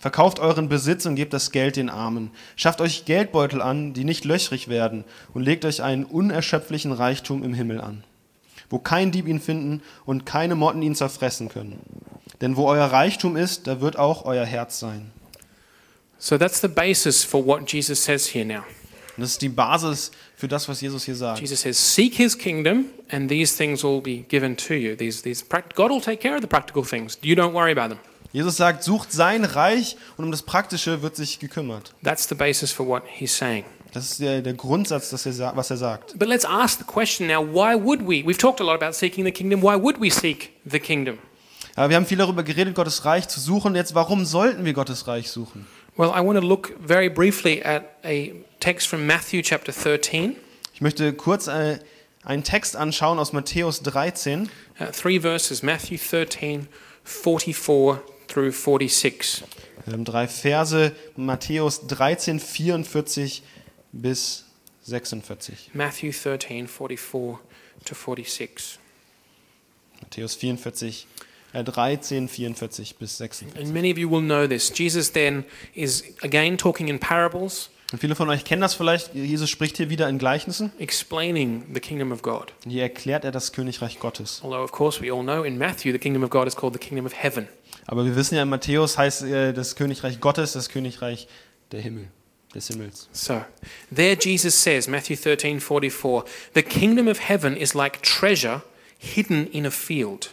Verkauft euren Besitz und gebt das Geld den Armen. Schafft euch Geldbeutel an, die nicht löchrig werden, und legt euch einen unerschöpflichen Reichtum im Himmel an, wo kein Dieb ihn finden und keine Motten ihn zerfressen können. Denn wo euer Reichtum ist, da wird auch euer Herz sein. So that's the basis for what Jesus says here now. Und das ist die Basis für das, was Jesus hier sagt. Jesus says, Seek his kingdom, and these things will be given to you. These, these God will take care of the practical things. You don't worry about them. Jesus sagt, sucht sein Reich und um das Praktische wird sich gekümmert. That's the basis for what he's saying. Das ist der, der Grundsatz, dass er, was er sagt. But let's ask the question now why would we? We've talked a lot about seeking the kingdom. Why would we seek the kingdom? Aber wir haben viel darüber geredet, Gottes Reich zu suchen. Jetzt, warum sollten wir Gottes Reich suchen? Well, I want to look very briefly at a text from Matthew chapter 13, Ich möchte kurz äh, einen Text anschauen aus Matthäus 13. uh, three verses Matthew 13, 44 through 46. Ähm, drei Verse, Matthäus 13, 44 bis 46. Matthew 13, 44 to 46. Matthäus 44, äh, 13, 44 bis 46. And many of you will know this. Jesus then is again talking in parables, Und viele von euch kennen das vielleicht. Jesus spricht hier wieder in Gleichnissen. explaining the kingdom of God. Hier erklärt er das Königreich Gottes. Although, of course, we all know in Matthew the kingdom of God is called the kingdom of heaven. Aber wir wissen ja, in Matthäus heißt äh, das Königreich Gottes das Königreich der Himmel, des Himmels. So, there Jesus says, Matthew 13, 44, the kingdom of heaven is like treasure hidden in a field.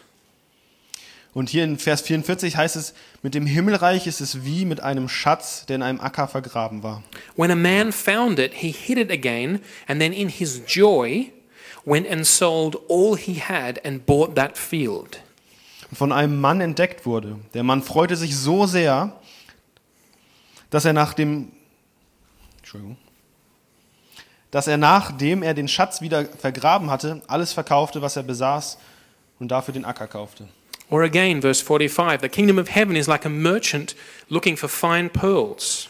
Und hier in Vers 44 heißt es, mit dem Himmelreich ist es wie mit einem Schatz, der in einem Acker vergraben war. When a man found it, he hid it again, and then in his joy went and sold all he had and bought that field. Und von einem Mann entdeckt wurde. Der Mann freute sich so sehr, dass er nach dem Entschuldigung, dass er nachdem er den Schatz wieder vergraben hatte, alles verkaufte, was er besaß und dafür den Acker kaufte. Or again, verse 45, the kingdom of heaven is like a merchant looking for fine pearls.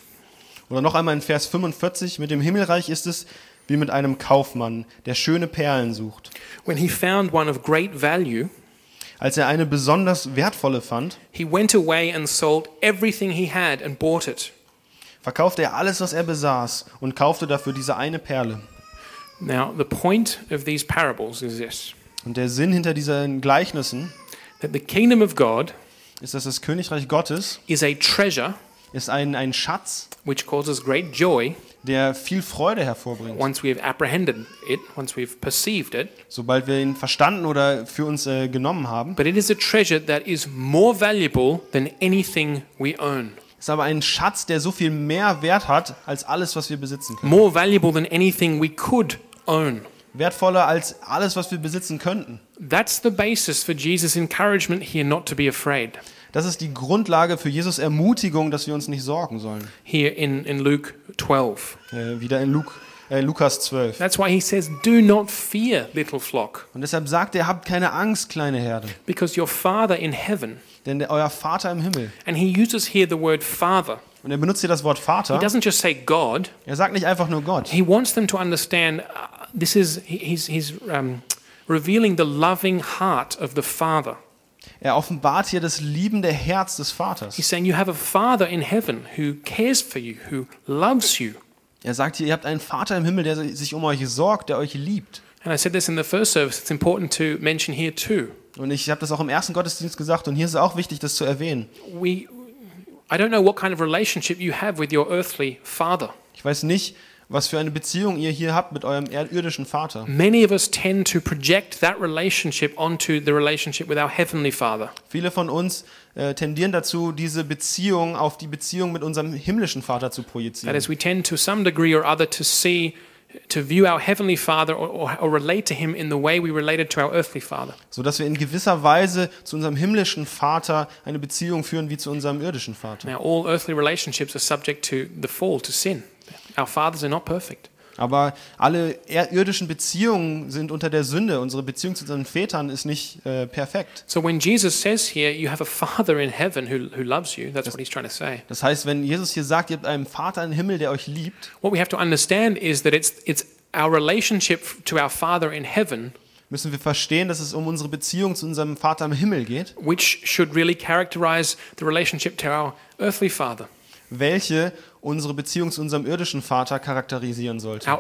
Oder noch einmal in Vers 45, mit dem Himmelreich ist es wie mit einem Kaufmann, der schöne Perlen sucht. When he found one of great value, Als er eine besonders wertvolle fand, he went away and sold everything he had and bought it. verkaufte er alles, was er besaß und kaufte dafür diese eine Perle. Now, the point of these parables is this Und der Sinn hinter diesen Gleichnissen that the kingdom of God ist, dass das Königreich Gottes is a treasure ist ein, ein Schatz, which causes great joy der viel Freude hervorbringt. once we've apprehended it, once we've perceived it. Sobald wir ihn verstanden oder für uns äh, genommen haben. But it is a treasure that is more valuable than anything we own, Ist aber ein Schatz, der so viel mehr Wert hat als alles, was wir besitzen können. more valuable than anything we could own. Wertvoller als alles, was wir besitzen könnten. That's the basis for Jesus' encouragement here not to be afraid. Das ist die Grundlage für Jesus Ermutigung, dass wir uns nicht sorgen sollen. Here in, in Luke 12. Äh, wieder in Luke, äh, Lukas 12. That's why he says, Do not fear, little flock, Und deshalb sagt er, habt keine Angst, kleine Herde, because your Father in heaven, denn der, euer Vater im Himmel. and he uses here the word Father. Und er benutzt hier das Wort He Vater. doesn't just say God, Er sagt nicht einfach nur Gott. he wants them to understand uh, this is, he- he's, he's um, revealing the loving heart of the Father. Er offenbart hier das liebende Herz des Vaters. He's saying, You have a Father in heaven who cares for you, who loves you. Er sagt hier, ihr habt einen Vater im Himmel, der sich um euch sorgt, der euch liebt. And I said this in the first service, it's important to mention here too. Und ich habe das auch im ersten Gottesdienst gesagt und hier ist es auch wichtig, das zu erwähnen. We, I don't know what kind of relationship you have with your earthly father. Ich weiß nicht, was für eine Beziehung ihr hier habt mit eurem irdischen Vater. Many of us tend to project that relationship onto the relationship with our Heavenly Father. Viele von uns äh, tendieren dazu, diese Beziehung auf die Beziehung mit unserem himmlischen Vater zu That projizieren. is, we tend to some degree or other to see, to view our Heavenly Father or, or, or relate to Him in the way we related to our earthly Father. So dass wir in gewisser Weise zu unserem himmlischen Vater eine Beziehung führen wie zu unserem irdischen Vater. Now, all earthly relationships are subject to the fall, to sin. Our fathers are not perfect. Aber alle irdischen Beziehungen sind unter der Sünde. Unsere Beziehung zu unseren Vätern ist nicht äh, perfekt. So when Jesus says here, you have a Father in heaven who, who loves you, that's what he's trying to say. Das heißt, wenn Jesus hier sagt, ihr habt einen Vater im Himmel, der euch liebt, What we have to understand is that it's, it's our relationship to our Father in heaven müssen wir verstehen, dass es um unsere Beziehung zu unserem Vater im Himmel geht, which should really characterize the relationship to our earthly Father. welche unsere Beziehung zu unserem irdischen Vater charakterisieren sollte.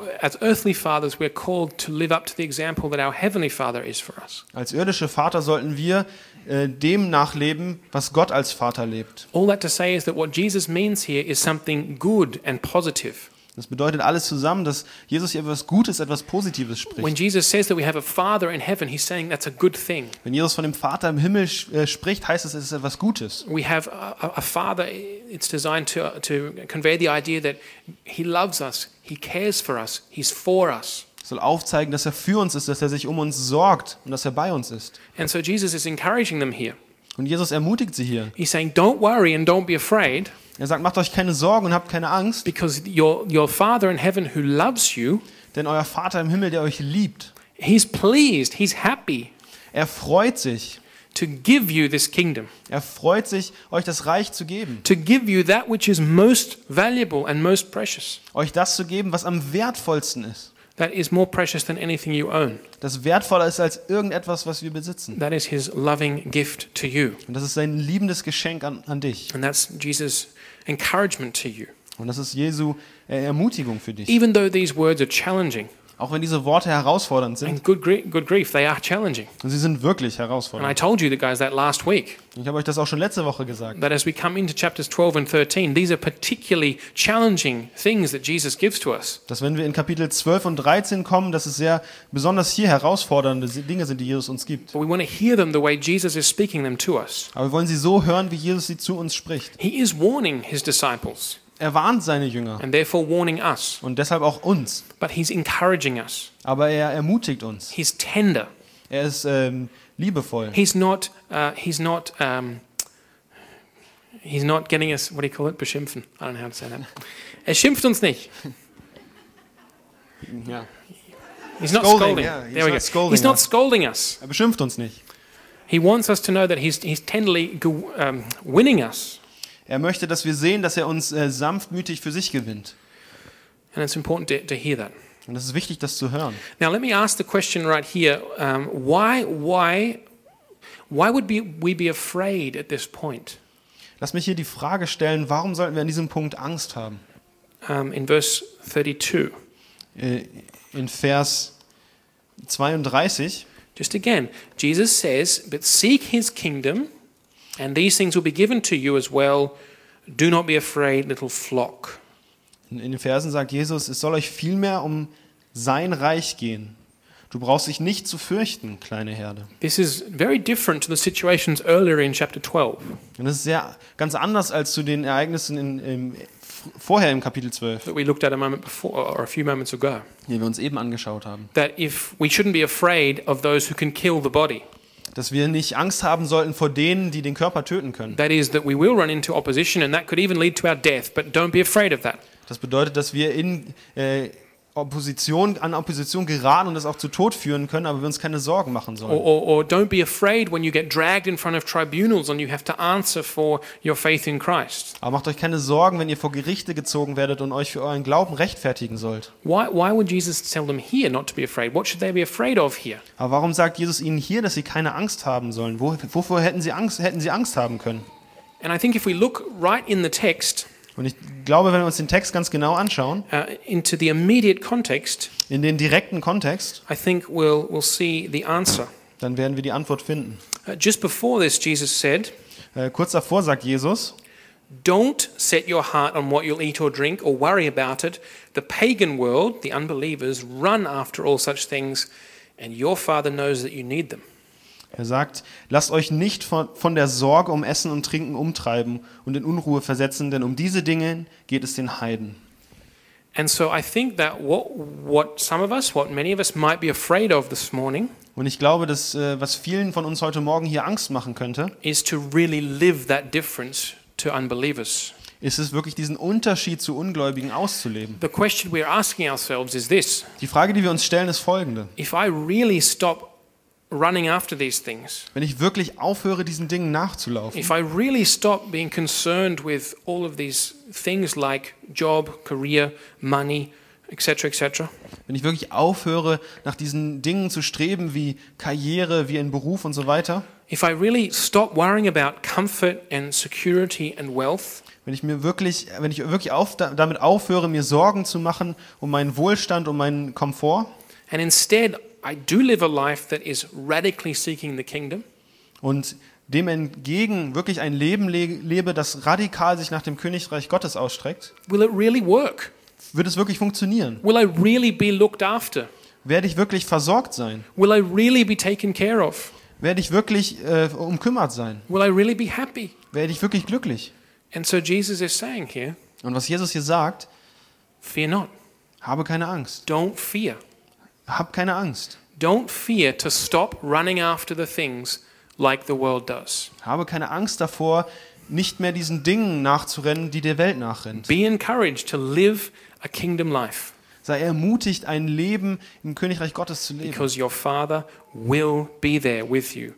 Als irdische Vater sollten wir äh, dem nachleben, was Gott als Vater lebt. All that to say is that what Jesus means here is something good and positive. Das bedeutet alles zusammen, dass Jesus hier etwas Gutes, etwas Positives When spricht. Jesus says that we have a Father in heaven, he's saying that's a good thing. Wenn Jesus von dem Vater im Himmel äh, spricht, heißt es, es ist etwas Gutes. We have a, Father, it's designed to, to convey the idea that He loves us, He cares for us, He's for us. Es soll aufzeigen, dass er für uns ist, dass er sich um uns sorgt und dass er bei uns ist. And so Jesus is encouraging them here. Und Jesus ermutigt sie hier. He's saying, Don't worry and don't be afraid, Er sagt, macht euch keine Sorgen und habt keine Angst, because your, your Father in heaven who loves you, denn euer Vater im Himmel, der euch liebt, He's pleased, He's happy er freut sich. to give you this kingdom, Er freut sich, euch das Reich zu geben. to give you that which is most valuable and most precious. Euch das zu geben, was am wertvollsten ist. That is more precious than anything you own. Das wertvoller ist als irgendetwas, was wir besitzen. That is His loving gift to you. Und das ist sein liebendes Geschenk an, an dich. And that's Jesus' encouragement to you. Und das ist Jesu äh, Ermutigung für dich. Even though these words are challenging, Auch wenn diese Worte herausfordernd sind. and good, good grief, they are challenging. Und sie sind wirklich And I herausfordernd. told you the guys that last week, Ich habe euch das auch schon letzte Woche gesagt. that as we come into chapters 12 and 13, these are particularly challenging things that Jesus gives to us. Dass wenn wir in Kapitel 12 und 13 kommen, dass es sehr besonders hier herausfordernde Dinge sind, die Jesus uns gibt. But we want to hear them the way Jesus is speaking them to us. Aber wir wollen sie so hören, wie Jesus sie zu uns spricht. He is warning his disciples Er warnt seine Jünger and therefore warning us, und deshalb auch uns. but he's encouraging us. Aber er ermutigt uns. He's tender. Er ist ähm, liebevoll. He's not, uh, he's not, um, he's not getting us, what do you call it, beschimpfen. I don't know how to say that. Er schimpft uns nicht. Ja. He's not Scolding, scolding. yeah, he's there we not go. scolding he's not scolding us. Er beschimpft uns nicht. He wants us to know that he's, he's tenderly um, winning us. Er möchte, dass wir sehen, dass er uns äh, sanftmütig für sich gewinnt. And it's important to, to hear that. Und es ist wichtig, das zu hören. Now, let me ask the question right here um, why, why, why would be, we be afraid at this point? Lass mich hier die Frage stellen, warum sollten wir an diesem Punkt Angst haben? Um, in verse 32. Äh, In Vers 32, Just again, Jesus says, But seek his kingdom, and these things will be given to you as well. Do not be afraid, little flock. in den Versen sagt Jesus, es soll euch vielmehr um sein Reich gehen. Du brauchst dich nicht zu fürchten, kleine Herde. This is very different to the situations earlier in chapter 12. Und das ist sehr ganz anders als zu den Ereignissen in, im, vorher im Kapitel 12, that we looked at a moment before or a few moments ago. die wir uns eben angeschaut haben. That if we shouldn't be afraid of those who can kill the body. Dass wir nicht Angst haben sollten vor denen, die den Körper töten können. That is, that we will run into opposition and that could even lead to our death, but don't be afraid of that. Das bedeutet, dass wir in äh, Opposition an Opposition geraten und das auch zu Tod führen können, aber wir uns keine Sorgen machen Or, sollen. or, or don't be afraid when you get dragged in front of tribunals and you have to answer for your faith in Christ. Aber macht euch keine Sorgen, wenn ihr vor Gerichte gezogen werdet und euch für euren Glauben rechtfertigen sollt. Why, why would Jesus tell them here not to be afraid? What should they be afraid of here? Aber warum sagt Jesus ihnen hier, dass sie keine Angst haben sollen? Wo, wovor hätten sie Angst, hätten sie Angst haben können? And I think if we look right in the text Und ich glaube, wenn wir uns den Text ganz genau anschauen, uh, into the immediate context, in den direkten Kontext, I think we'll, we'll see the answer. dann werden wir die Antwort finden. Uh, just before this, Jesus said, Äh, kurz davor sagt Jesus, Don't set your heart on what you'll eat or drink or worry about it. The pagan world, the unbelievers, run after all such things, and your Father knows that you need them. Er sagt, lasst euch nicht von, von der Sorge um Essen und Trinken umtreiben und in Unruhe versetzen, denn um diese Dinge geht es den Heiden. And so I think that what, what some of us, what many of us might be afraid of this morning, Und ich glaube, dass äh, was vielen von uns heute Morgen hier Angst machen könnte, is to really live that difference to unbelievers. ist es wirklich diesen Unterschied zu Ungläubigen auszuleben. The question we're asking ourselves is this Die Frage, die wir uns stellen, ist folgende. if I really stop running after these things, Wenn ich wirklich aufhöre, diesen Dingen nachzulaufen, if I really stop being concerned with all of these things like job, career, money, etc., etc., wenn ich wirklich aufhöre, nach diesen Dingen zu streben wie Karriere, wie ein Beruf und so weiter, if I really stop worrying about comfort and security and wealth, wenn ich mir wirklich, wenn ich wirklich auf, damit aufhöre, mir Sorgen zu machen um meinen Wohlstand, um meinen Komfort and instead I do live a life that is radically seeking the kingdom, und dem entgegen wirklich ein Leben le lebe, das radikal sich nach dem Königreich Gottes ausstreckt, will it really work? wird es wirklich funktionieren? Will I really be looked after? Werde ich wirklich versorgt sein? Will I really be taken care of? Werde ich wirklich äh, umkümmert sein? Will I really be happy? Werde ich wirklich glücklich? And so Jesus is saying here, Und was Jesus hier sagt, fear not. habe keine Angst. Don't fear. Hab keine Angst. Don't fear to stop running after the things like the world does. Habe keine Angst davor, nicht mehr diesen Dingen nachzurennen, die der Welt nachrennt. Be encouraged to live a kingdom life Sei ermutigt, ein Leben im Königreich Gottes zu leben. because your Father will be there with you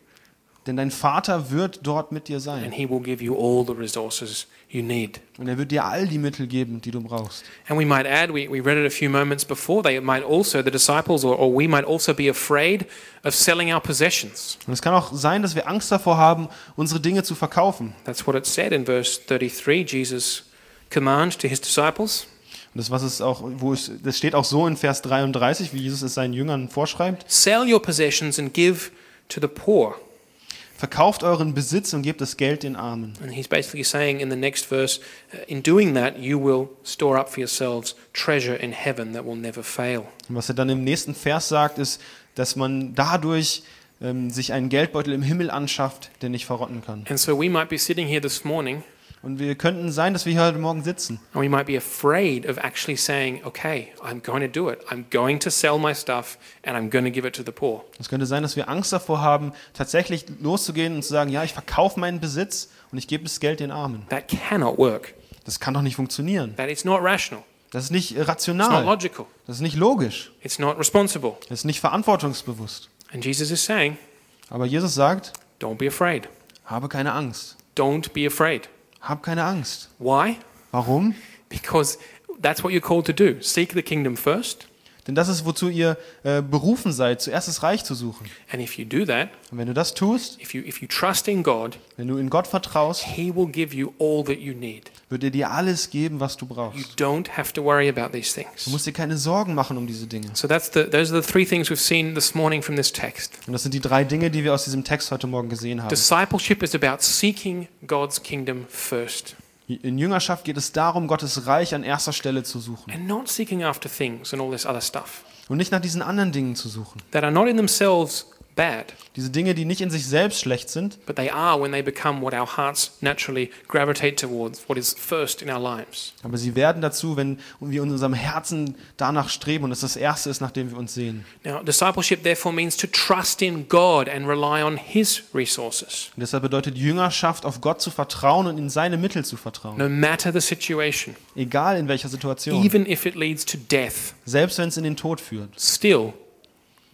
Denn dein Vater wird dort mit dir and sein. he will give you all the resources you need. Und er wird dir all die Mittel geben, die du brauchst. And we might add, we, we read it a few moments before, they might also, the disciples or, or we might also be afraid of selling our possessions. Und es kann auch sein, dass wir Angst davor haben, unsere Dinge zu verkaufen. That's what it said in verse 33, Jesus' command to his disciples. Und das, was es auch, wo es, das steht auch so in Vers 33, wie Jesus es seinen Jüngern vorschreibt. Sell your possessions and give to the poor. Verkauft euren Besitz und gebt das Geld den Armen. And he's basically saying in the next verse, in doing that, you will store up for yourselves treasure in heaven that will never fail. Und was er dann im nächsten Vers sagt, ist, dass man dadurch ähm, sich einen Geldbeutel im Himmel anschafft, der nicht verrotten kann. And so we might be sitting here this morning Und wir könnten sein, dass wir hier heute Morgen sitzen and we might be afraid of actually saying, okay, I'm going to do it. I'm going to sell my stuff and I'm going to give it to the poor. Es könnte sein, dass wir Angst davor haben, tatsächlich loszugehen und zu sagen, ja, ich verkaufe meinen Besitz und ich gebe das Geld den Armen. That cannot work. Das kann doch nicht funktionieren. That is not rational. Das ist nicht It's not rational. logical. Das ist nicht logisch. It's not responsible. Das ist nicht verantwortungsbewusst. And Jesus is saying, Aber Jesus sagt, don't be afraid. habe keine Angst. Don't be afraid. Hab keine Angst. Why? Warum? Because that's what you're called to do. Seek the kingdom first. Denn das ist, wozu ihr äh, berufen seid, zuerst das Reich zu suchen. And if you do that, Und wenn du das tust, if you, if you trust in God, wenn du in Gott vertraust, He will give you all that you need. wird er dir alles geben, was du You brauchst. don't have to worry about these Du things. musst dir keine Sorgen machen um diese Dinge. So that's the, those are the three things we've seen this morning from this text. Und das sind die drei Dinge, die wir aus diesem Text heute Morgen gesehen haben. Discipleship is about seeking God's kingdom first In Jüngerschaft geht es darum, Gottes Reich an erster Stelle zu suchen and not seeking after things and all this other stuff und nicht nach diesen anderen Dingen zu suchen. that are not in themselves bad, Diese Dinge, die nicht in sich selbst schlecht sind, but they are when they become what our hearts naturally gravitate towards, what is first in our lives. aber sie werden dazu, wenn wir in unserem Herzen danach streben und es das Erste ist, nach dem wir uns sehen. Now, discipleship therefore means to trust in God and rely on His resources, Und deshalb bedeutet Jüngerschaft, auf Gott zu vertrauen und in seine Mittel zu vertrauen. no matter the situation, Egal in welcher Situation. even if it leads to death. Selbst wenn es in den Tod führt. Still,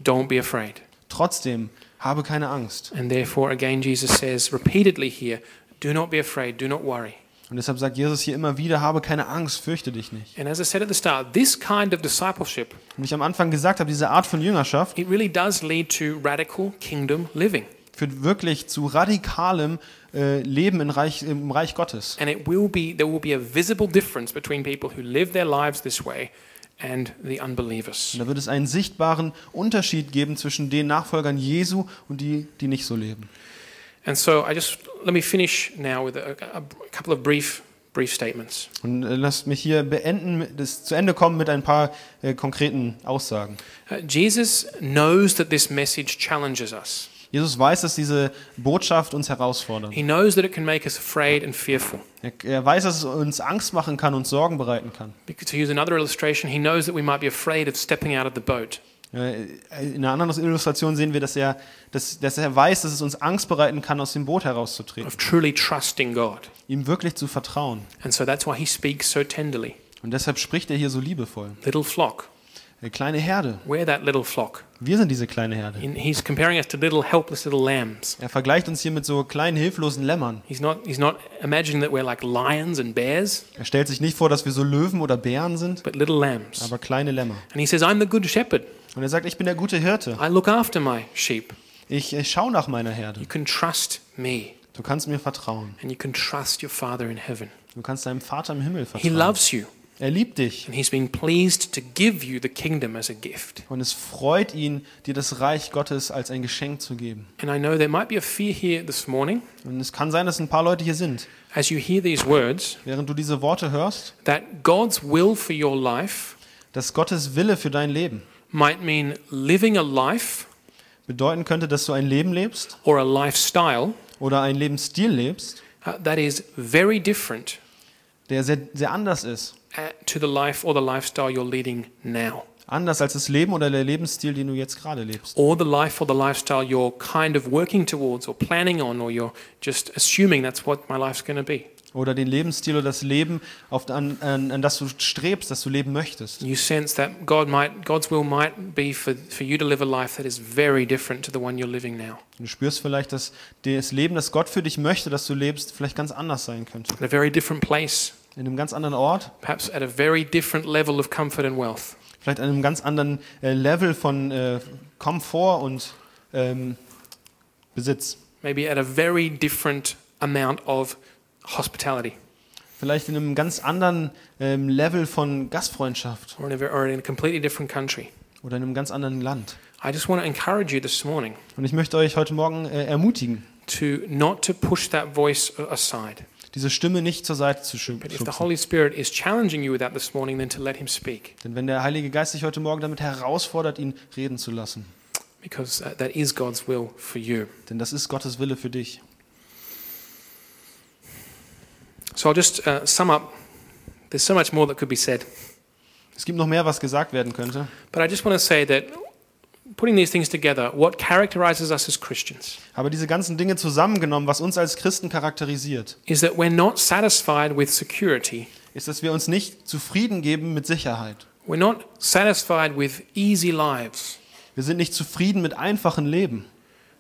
don't be afraid. Trotzdem, habe keine Angst. And therefore, again, Jesus says repeatedly here, do not be afraid, do not worry. Und deshalb sagt Jesus hier immer wieder, habe keine Angst, fürchte dich nicht. And as I said at the start, this kind of discipleship, Und wie ich am Anfang gesagt habe, diese Art von Jüngerschaft it really does lead to radical kingdom living. führt wirklich zu radikalem äh, Leben im Reich, im Reich Gottes. And it will be there will be a visible difference between people who live their lives this way and the unbelievers. Und da wird es einen sichtbaren Unterschied geben zwischen den Nachfolgern Jesu und die, die nicht so leben. And so I just let me finish now with a, a, couple of brief brief statements. Und äh, lasst mich hier beenden, das zu Ende kommen mit ein paar äh, konkreten Aussagen. Uh, Jesus knows that this message challenges us. Jesus weiß, dass diese Botschaft uns herausfordert. He knows that it can make us afraid and fearful. Er, er weiß, dass es uns Angst machen kann und Sorgen bereiten kann. To use another illustration, he knows that we might be afraid of stepping out of the boat. In einer anderen Illustration sehen wir, dass er, dass, dass er weiß, dass es uns Angst bereiten kann, aus dem Boot herauszutreten, of truly trusting God. ihm wirklich zu vertrauen. And so that's why he speaks so tenderly. Und deshalb spricht er hier so liebevoll. Little flock. Eine kleine Herde. We're that little flock. Wir sind diese kleine Herde. In- He's comparing us to little helpless little lambs. Er vergleicht uns hier mit so kleinen, hilflosen Lämmern. He's not, he's not imagining that we're like lions and bears, Er stellt sich nicht vor, dass wir so Löwen oder Bären sind, but little lambs. aber kleine Lämmer. And he says, I'm the good shepherd. Und er sagt, ich bin der gute Hirte. I look after my sheep. Ich, ich schaue nach meiner Herde. You can trust me, Du kannst mir vertrauen. and you can trust your Father in heaven. Du kannst deinem Vater im Himmel He vertrauen. loves you, Er liebt dich. and he's been pleased to give you the kingdom as a gift. Und es freut ihn, dir das Reich Gottes als ein Geschenk zu geben. And I know there might be a fear here this morning Und es kann sein, dass ein paar Leute hier sind. as you hear these words Während du diese Worte hörst, that God's will for your life dass Gottes Wille für dein Leben might mean living a life bedeuten könnte, dass du ein Leben lebst or a lifestyle oder einen Lebensstil lebst, uh, that is very different der sehr, sehr anders ist. uh, to the life or the lifestyle you're leading now. Anders als das Leben oder der Lebensstil, den du jetzt gerade lebst. Or the life or the lifestyle you're kind of working towards or planning on, or you're just assuming that's what my life's going to be. Oder den Lebensstil oder das Leben, auf, an, an, an das du strebst, das du leben möchtest. You sense that God might, God's will might be for, for you to live a life that is very different to the one you're living now. Du spürst vielleicht, dass das Leben, das Gott für dich möchte, dass du lebst, vielleicht ganz anders sein könnte. At a very different place, In einem ganz anderen Ort, perhaps at a very different level of comfort and wealth. vielleicht an einem ganz anderen äh, Level von äh, Komfort und ähm, Besitz. Maybe at a very different amount of hospitality Vielleicht in einem ganz anderen ähm, Level von Gastfreundschaft or in, a, or in a completely different country. oder in einem ganz anderen Land. I just want to encourage you this morning Und ich möchte euch heute Morgen äh, ermutigen, to not to push that voice aside. diese Stimme nicht zur Seite zu schub- But if the schubsen. Holy Spirit is challenging you with that this morning, then to let Him speak, Denn wenn der Heilige Geist dich heute Morgen damit herausfordert, ihn reden zu lassen, because uh, that is God's will for you. denn das ist Gottes Wille für dich. So I'll just uh, sum up. There's so much more that could be said, Es gibt noch mehr, was gesagt werden könnte. but I just want to say that putting these things together, what characterizes us as Christians Aber diese ganzen Dinge zusammengenommen, was uns als Christen charakterisiert, is that we're not satisfied with security. ist, dass wir uns nicht zufrieden geben mit Sicherheit. We're not satisfied with easy lives. Wir sind nicht zufrieden mit einfachen Leben.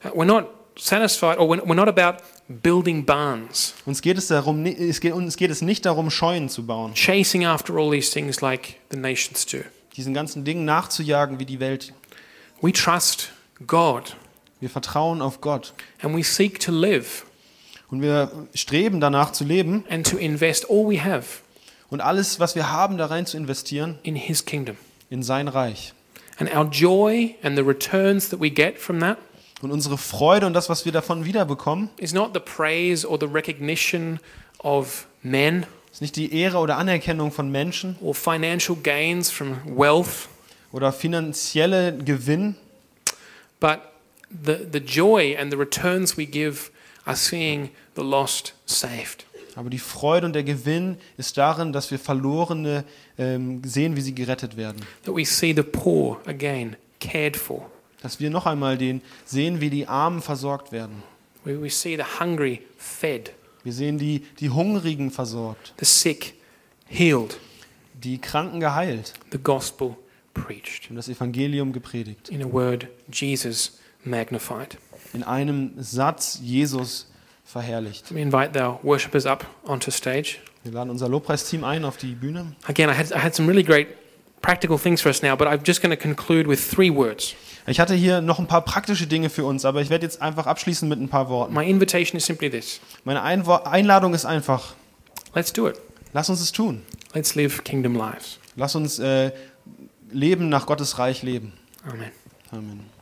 Uh, We're not satisfied, or we're not about building barns, Uns geht es, darum, es geht, uns geht es nicht darum, Scheunen zu bauen, chasing after all these things like the nations do. diesen ganzen Dingen nachzujagen wie die Welt. We trust God Wir vertrauen auf Gott and we seek to live und wir streben danach zu leben and to invest all we have und alles, was wir haben, da rein zu investieren in His kingdom. in sein Reich. And our joy and the returns that we get from that Und unsere Freude und das, was wir davon wiederbekommen, is not the praise or the recognition of men ist nicht die Ehre oder Anerkennung von Menschen or financial gains from wealth, oder finanzielle Gewinn, but the, the joy and the returns we give are seeing the lost saved. aber die Freude und der Gewinn ist darin, dass wir Verlorene ähm, sehen, wie sie gerettet werden. That we see the poor again cared for. Dass wir noch einmal den sehen, wie die Armen versorgt werden. We, we see the hungry fed, Wir sehen die, die Hungrigen versorgt, the sick healed, die Kranken geheilt the gospel preached. und das Evangelium gepredigt. In a word, Jesus magnified. In einem Satz Jesus verherrlicht. Me invite our worshippers up onto stage. Wir laden unser Lobpreisteam ein auf die Bühne. Again, I had, I had some really great practical things for us now, but I'm just going to conclude with three words. Ich hatte hier noch ein paar praktische Dinge für uns, aber ich werde jetzt einfach abschließen mit ein paar Worten. My invitation is simply this Meine Einwo Einladung ist einfach, let's do it. lass uns es tun. Let's live kingdom lives. Lass uns äh, leben, nach Gottes Reich leben. Amen. Amen.